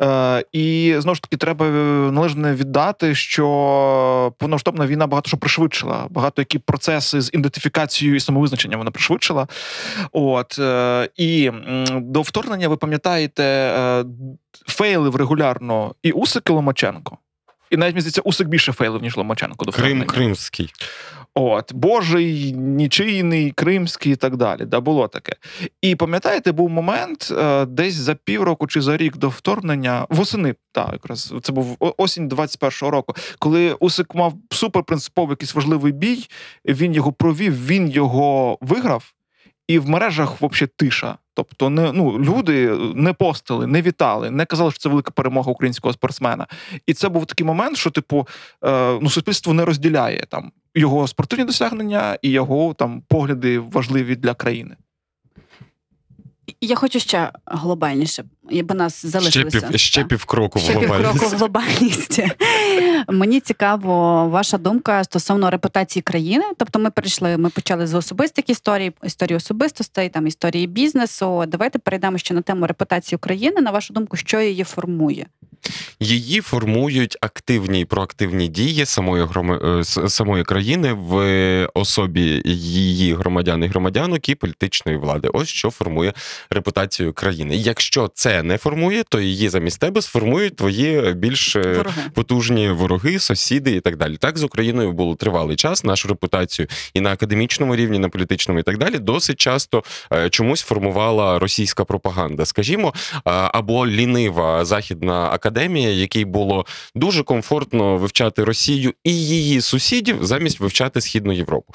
Е, і знову ж таки треба е, належне віддати, що повноштовна війна багато що пришвидшила. Багато які процеси з ідентифікацією і самовизначенням вона пришвидшила. От е, і до вторгнення, ви пам'ятаєте, е, фейлив регулярно і Усик і Ломаченко. І навіть мені здається, Усик більше фейлив, ніж Ломаченко до Крим вторгнення. Кримський. От, Божий, нічийний, кримський і так далі. Да, було таке. І пам'ятаєте, був момент е, десь за півроку чи за рік до вторгнення, восени, так, якраз це був осінь 21-го року, коли Усик мав суперпринциповий якийсь важливий бій, він його провів, він його виграв, і в мережах взагалі тиша. Тобто, не ну люди не постили, не вітали, не казали, що це велика перемога українського спортсмена. І це був такий момент, що, типу, е, ну, суспільство не розділяє там його спортивні досягнення і його там погляди важливі для країни. Я хочу ще глобальніше, бо нас Ще, залишилося. пів, ще Так. півкроку в глобальність. Мені цікаво ваша думка стосовно репутації країни. Тобто, ми перейшли, ми почали з особистих історій, історії особистостей, там історії бізнесу. Давайте перейдемо ще на тему репутації України. На вашу думку, що її формує? Її формують активні і проактивні дії самої грома... е, самої країни в особі її громадян і громадянок і політичної влади. Ось що формує репутацію країни. Якщо це не формує, то її замість тебе сформують твої більш е, Вороги. потужні вороги, сусіди і так далі. Так з Україною було тривалий час. Нашу репутацію і на академічному рівні, на політичному, і так далі, досить часто е, чомусь формувала російська пропаганда, скажімо, або лінива західна академія, якій було дуже комфортно вивчати Росію і її сусідів замість вивчати Східну Європу.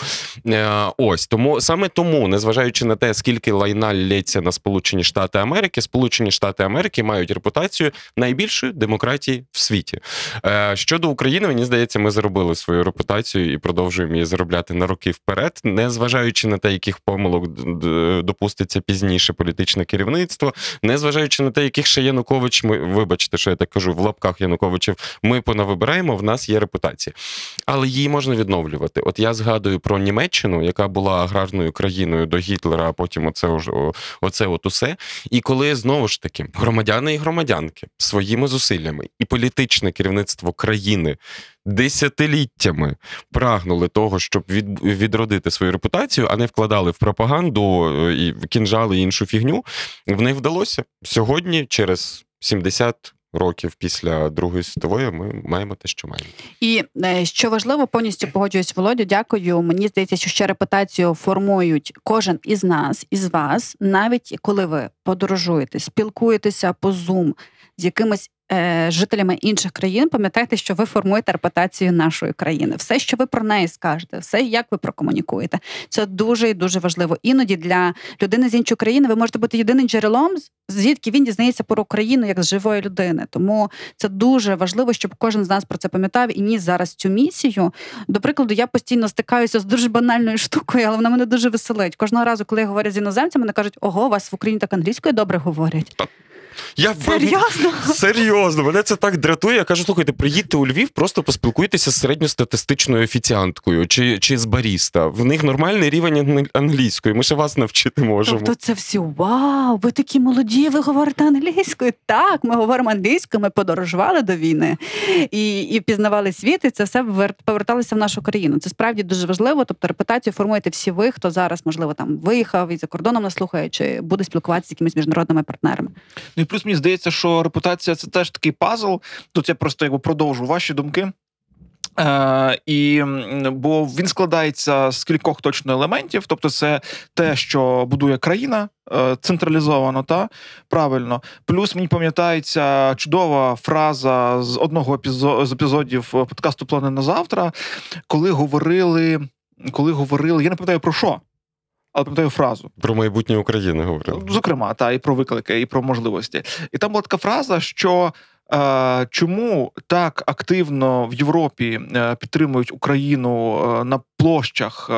Е, Ось тому саме тому, незважаючи на те, скільки лайна лється на Сполучені Штати Америки, Сполучені Штати Америки мають репутацію найбільшої демократії в світі. Е, Щодо України, мені здається, ми заробили свою репутацію і продовжуємо її заробляти на роки вперед, незважаючи на те, яких помилок допуститься пізніше політичне керівництво, незважаючи на те, яких ще Янукович, ми вибачте, що я так кажу, в лапках Януковичів ми понавибираємо, в нас є репутація. Але її можна відновлювати. От я згадую про Німеччину, яка була аграрною країною до Гітлера, а потім оце, оце от усе. І коли знову ж таки громадяни і громадянки своїми зусиллями і політичне керівництво країни десятиліттями прагнули того, щоб від, відродити свою репутацію, а не вкладали в пропаганду е, і кінжали іншу фігню, в них вдалося. Сьогодні, через 70 років після Другої світової, ми маємо те, що маємо. І е, що важливо, повністю погоджуюсь, Володю. Дякую. Мені здається, що ще репутацію формують кожен із нас, із вас, навіть коли ви подорожуєте, спілкуєтеся по Zoom з якимись жителями інших країн, пам'ятайте, що ви формуєте репутацію нашої країни. Все, що ви про неї скажете, все, як ви прокомунікуєте, це дуже і дуже важливо. Іноді для людини з іншої країни ви можете бути єдиним джерелом, звідки він дізнається про Україну як з живої людини. Тому це дуже важливо, щоб кожен з нас про це пам'ятав і ніс зараз цю місію. До прикладу, я постійно стикаюся з дуже банальною штукою, але вона мене дуже веселить. Кожного разу, коли я говорю з іноземцями, вони кажуть, ого, вас в Україні так англійською добре говорять. Я Серйозно? Серйозно, мене це так дратує. Я кажу, слухайте, приїдьте у Львів, просто поспілкуйтеся з середньостатистичною офіціанткою чи, чи з баріста. В них нормальний рівень англійської. Ми ще вас навчити можемо. Тобто це всі вау, ви такі молоді, ви говорите англійською. Так, ми говоримо англійською, ми подорожували до війни і, і пізнавали світ, і це все вер- поверталося в нашу країну. Це справді дуже важливо. Тобто репутацію формуєте всі ви, хто зараз, можливо, там виїхав і за кордоном нас слухає, чи буде спілкуватися з якимись міжнародними партнерами. Ну і плюс мені здається, що репутація це теж такий пазл. Тут я просто якби продовжу ваші думки. Е, і бо він складається з кількох точно елементів, тобто, це те, що будує країна е, централізовано, та правильно. Плюс мені пам'ятається чудова фраза з одного епізо- з епізодів подкасту Плани на завтра, коли говорили, коли говорили, я не пам'ятаю про що, але пам'ятаю фразу. Про майбутнє України говорили. Зокрема, та і про виклики, і про можливості. І там була така фраза, що е, чому так активно в Європі е, підтримують Україну е, на площах.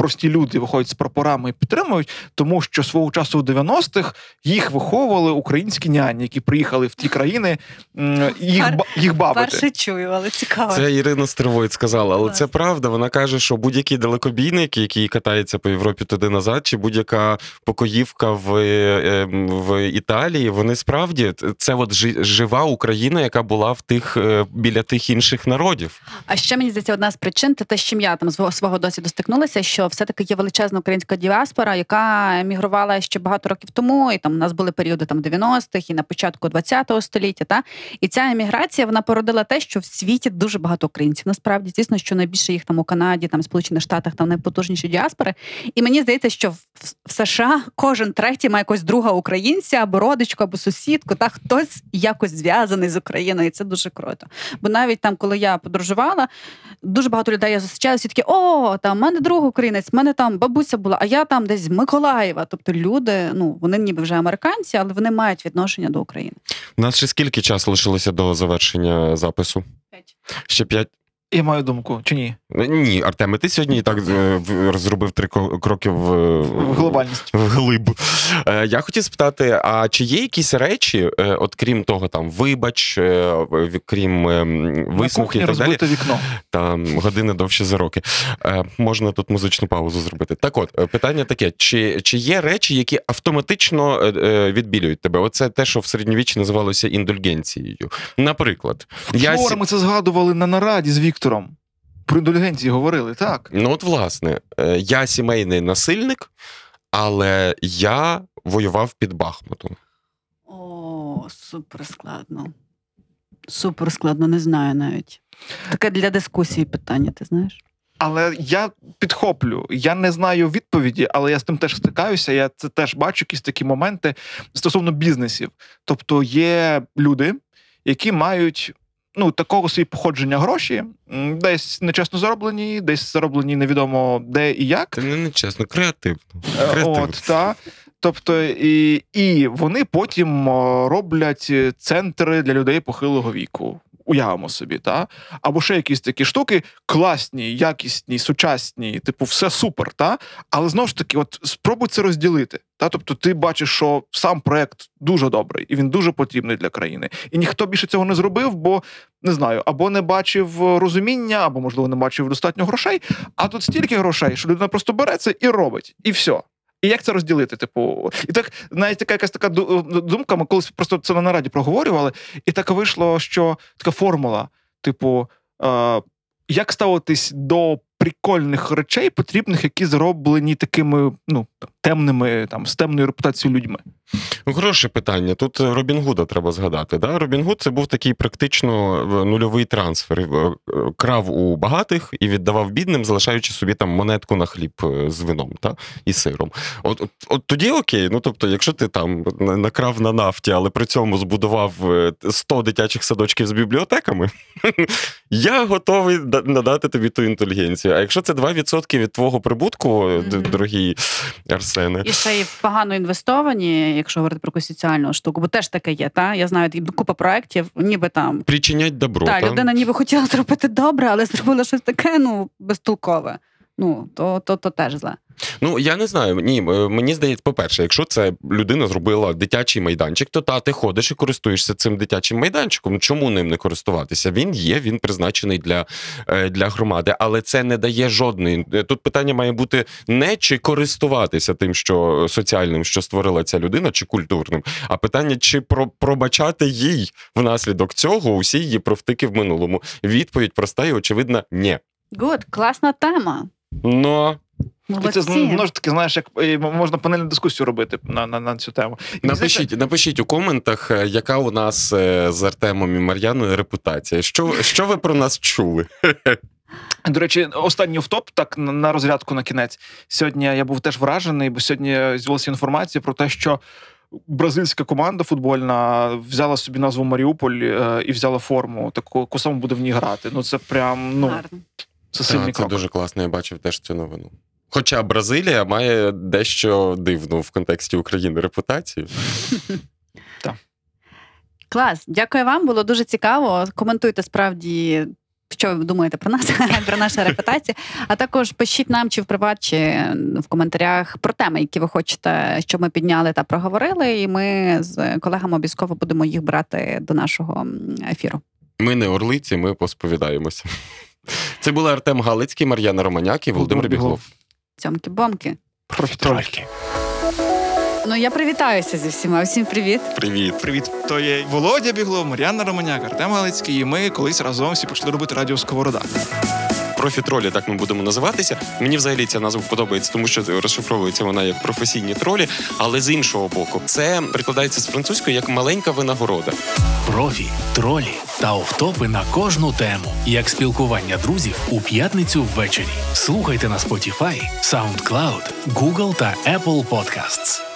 Прості люди виходять з прапорами і підтримують, тому що свого часу у 90-х їх виховували українські няні, які приїхали в ті країни їх, їх бавити. Перше чую, але цікаво. Це Ірина Стривойт сказала, але це правда. Вона каже, що будь-який далекобійник, який катається по Європі туди назад, чи будь-яка покоївка в, е, в Італії, вони справді це от жи- жива Україна, яка була в тих е, біля тих інших народів. А ще мені здається, одна з причин це те, з чим я там свого досвіду стикнулася, що все-таки є величезна українська діаспора, яка емігрувала ще багато років тому, і там у нас були періоди там 90-х і на початку 20-го століття. Та і ця еміграція вона породила те, що в світі дуже багато українців. Насправді, звісно, що найбільше їх там у Канаді, там Сполучених Штатах, там найпотужніші діаспори. І мені здається, що в, США кожен третій має якось друга українця або родичку, або сусідку, та хтось якось зв'язаний з Україною, і це дуже круто. Бо навіть там, коли я подорожувала, дуже багато людей я зустрічала, всі такі, о, там в мене друг українець, в мене там бабуся була, а я там десь з Миколаєва. Тобто люди, ну вони ніби вже американці, але вони мають відношення до України. У нас ще скільки часу лишилося до завершення запису? П'ять. Ще п'ять. Я маю думку, чи ні? Ні, Артеме, ти сьогодні і так е, зробив три кроки в, В глобальність. Вглиб. Е, Я хотів спитати: а чи є якісь речі, е, от крім того, там вибач, крім е, м, На висновків кухні і так далі, вікно. там години довше за роки. Можна тут музичну паузу зробити. Так от, питання таке: чи, чи є речі, які автоматично відбілюють тебе? Оце те, що в середньовіччі називалося індульгенцією. Наприклад, Вчора сі- ми це згадували на нараді з Віктором. Про індульгенції говорили, так. Ну, от, власне, е, я сімейний насильник, але я воював під Бахмутом. О, супер складно. Супер складно, не знаю навіть. Таке для дискусії питання, ти знаєш? Але я підхоплю. Я не знаю відповіді, але я з тим теж стикаюся. Я це теж бачу якісь такі моменти стосовно бізнесів. Тобто є люди, які мають. Ну, такого собі походження гроші, десь нечесно зароблені, десь зароблені невідомо де і як. Це не нечесно, креативно. Е, Креативно. От, та. Тобто, і, і вони потім роблять центри для людей похилого віку. Уявимо собі, та? Або ще якісь такі штуки класні, якісні, сучасні, типу, все супер, та? але знову ж таки, от спробуй це розділити. Та? Тобто, ти бачиш, що сам проект дуже добрий і він дуже потрібний для країни. І ніхто більше цього не зробив, бо не знаю, або не бачив розуміння, або, можливо, не бачив достатньо грошей. А тут стільки грошей, що людина просто бере це і робить, і все. І як це розділити? Типу, і так навіть така якась така думка. Ми колись просто це на нараді проговорювали, і так вийшло, що така формула: типу, е, як ставитись до прикольних речей, потрібних, які зроблені такими ну темними, там з темною репутацією людьми. Ну, Хороше питання. Тут е, Робін Гуда треба згадати. Да? Робін Гуд це був такий практично е, нульовий трансфер. Е, Крав у багатих і віддавав бідним, залишаючи собі там монетку на хліб з вином та? і сиром. От, от, от тоді окей. Ну тобто, якщо ти там накрав на нафті, але при цьому збудував е, 100 дитячих садочків з бібліотеками, я готовий надати тобі ту інтелігенцію. А якщо це 2% від твого прибутку, mm-hmm. Дорогі Арсене, І ще й погано інвестовані, якщо говорити про якусь соціальну штуку, бо теж таке є. Та я знаю купа проєктів, ніби там причинять добро. та, та? людина ніби хотіла зробити добре, але зробила щось таке, ну безтолкове. Ну то, то, то теж зле. Ну я не знаю. Ні, е, мені здається, по-перше, якщо це людина зробила дитячий майданчик, то та ти ходиш і користуєшся цим дитячим майданчиком. Чому ним не користуватися? Він є, він призначений для, е, для громади, але це не дає жодної. е, Тут питання має бути не чи користуватися тим, що соціальним, що створила ця людина, чи культурним, а питання, чи про, пробачати їй внаслідок цього усі її провтики в минулому. Відповідь проста і очевидна ні. Гуд, класна тема. Но І це знову ж таки, знаєш, як е, можна панельну дискусію робити на, на, на цю тему. І мені здається, Напишіть, напишіть у коментах, е, яка у нас е, з Артемом і Мар'яною репутація. Що, що ви про нас чули? До речі, останній втоп, так на- розрядку на кінець. Сьогодні я був теж вражений, бо сьогодні з'явилася інформація про те, що бразильська команда футбольна взяла собі назву Маріуполь е, і взяла форму, таку яку саме буде в ній грати. Ну це прям ну Гарно. це сильний Та, це дуже класно, я бачив теж цю новину. Хоча Бразилія має дещо дивну в контексті України репутацію. Клас, дякую вам. Було дуже цікаво. Коментуйте справді. Що ви думаєте про нас, про нашу репутацію? А також пишіть нам чи в приват, чи в коментарях про теми, які ви хочете, щоб ми підняли та проговорили. І ми з колегами обов'язково будемо їх брати до нашого ефіру. Ми не орлиці, ми посповідаємося. Це були Артем Галицький, Мар'яна Романяк і Володимир Біглов. Цьомки-бомки. Профітрольки. Ну я привітаюся зі всіма. Всім привіт. Привіт. Привіт, то є Володя Біглов, Мар'яна Романяк, Артем Галицький, і ми колись разом всі почали робити радіо Сковорода. Профі-тролі, так ми будемо називатися. Мені взагалі ця назва подобається, тому що розшифровується вона як професійні тролі. Але з іншого боку, це прикладається з французької як маленька винагорода. Профі, тролі та офтопи на кожну тему, як спілкування друзів у п'ятницю ввечері. Слухайте на Spotify, SoundCloud, Google та Apple Podcasts.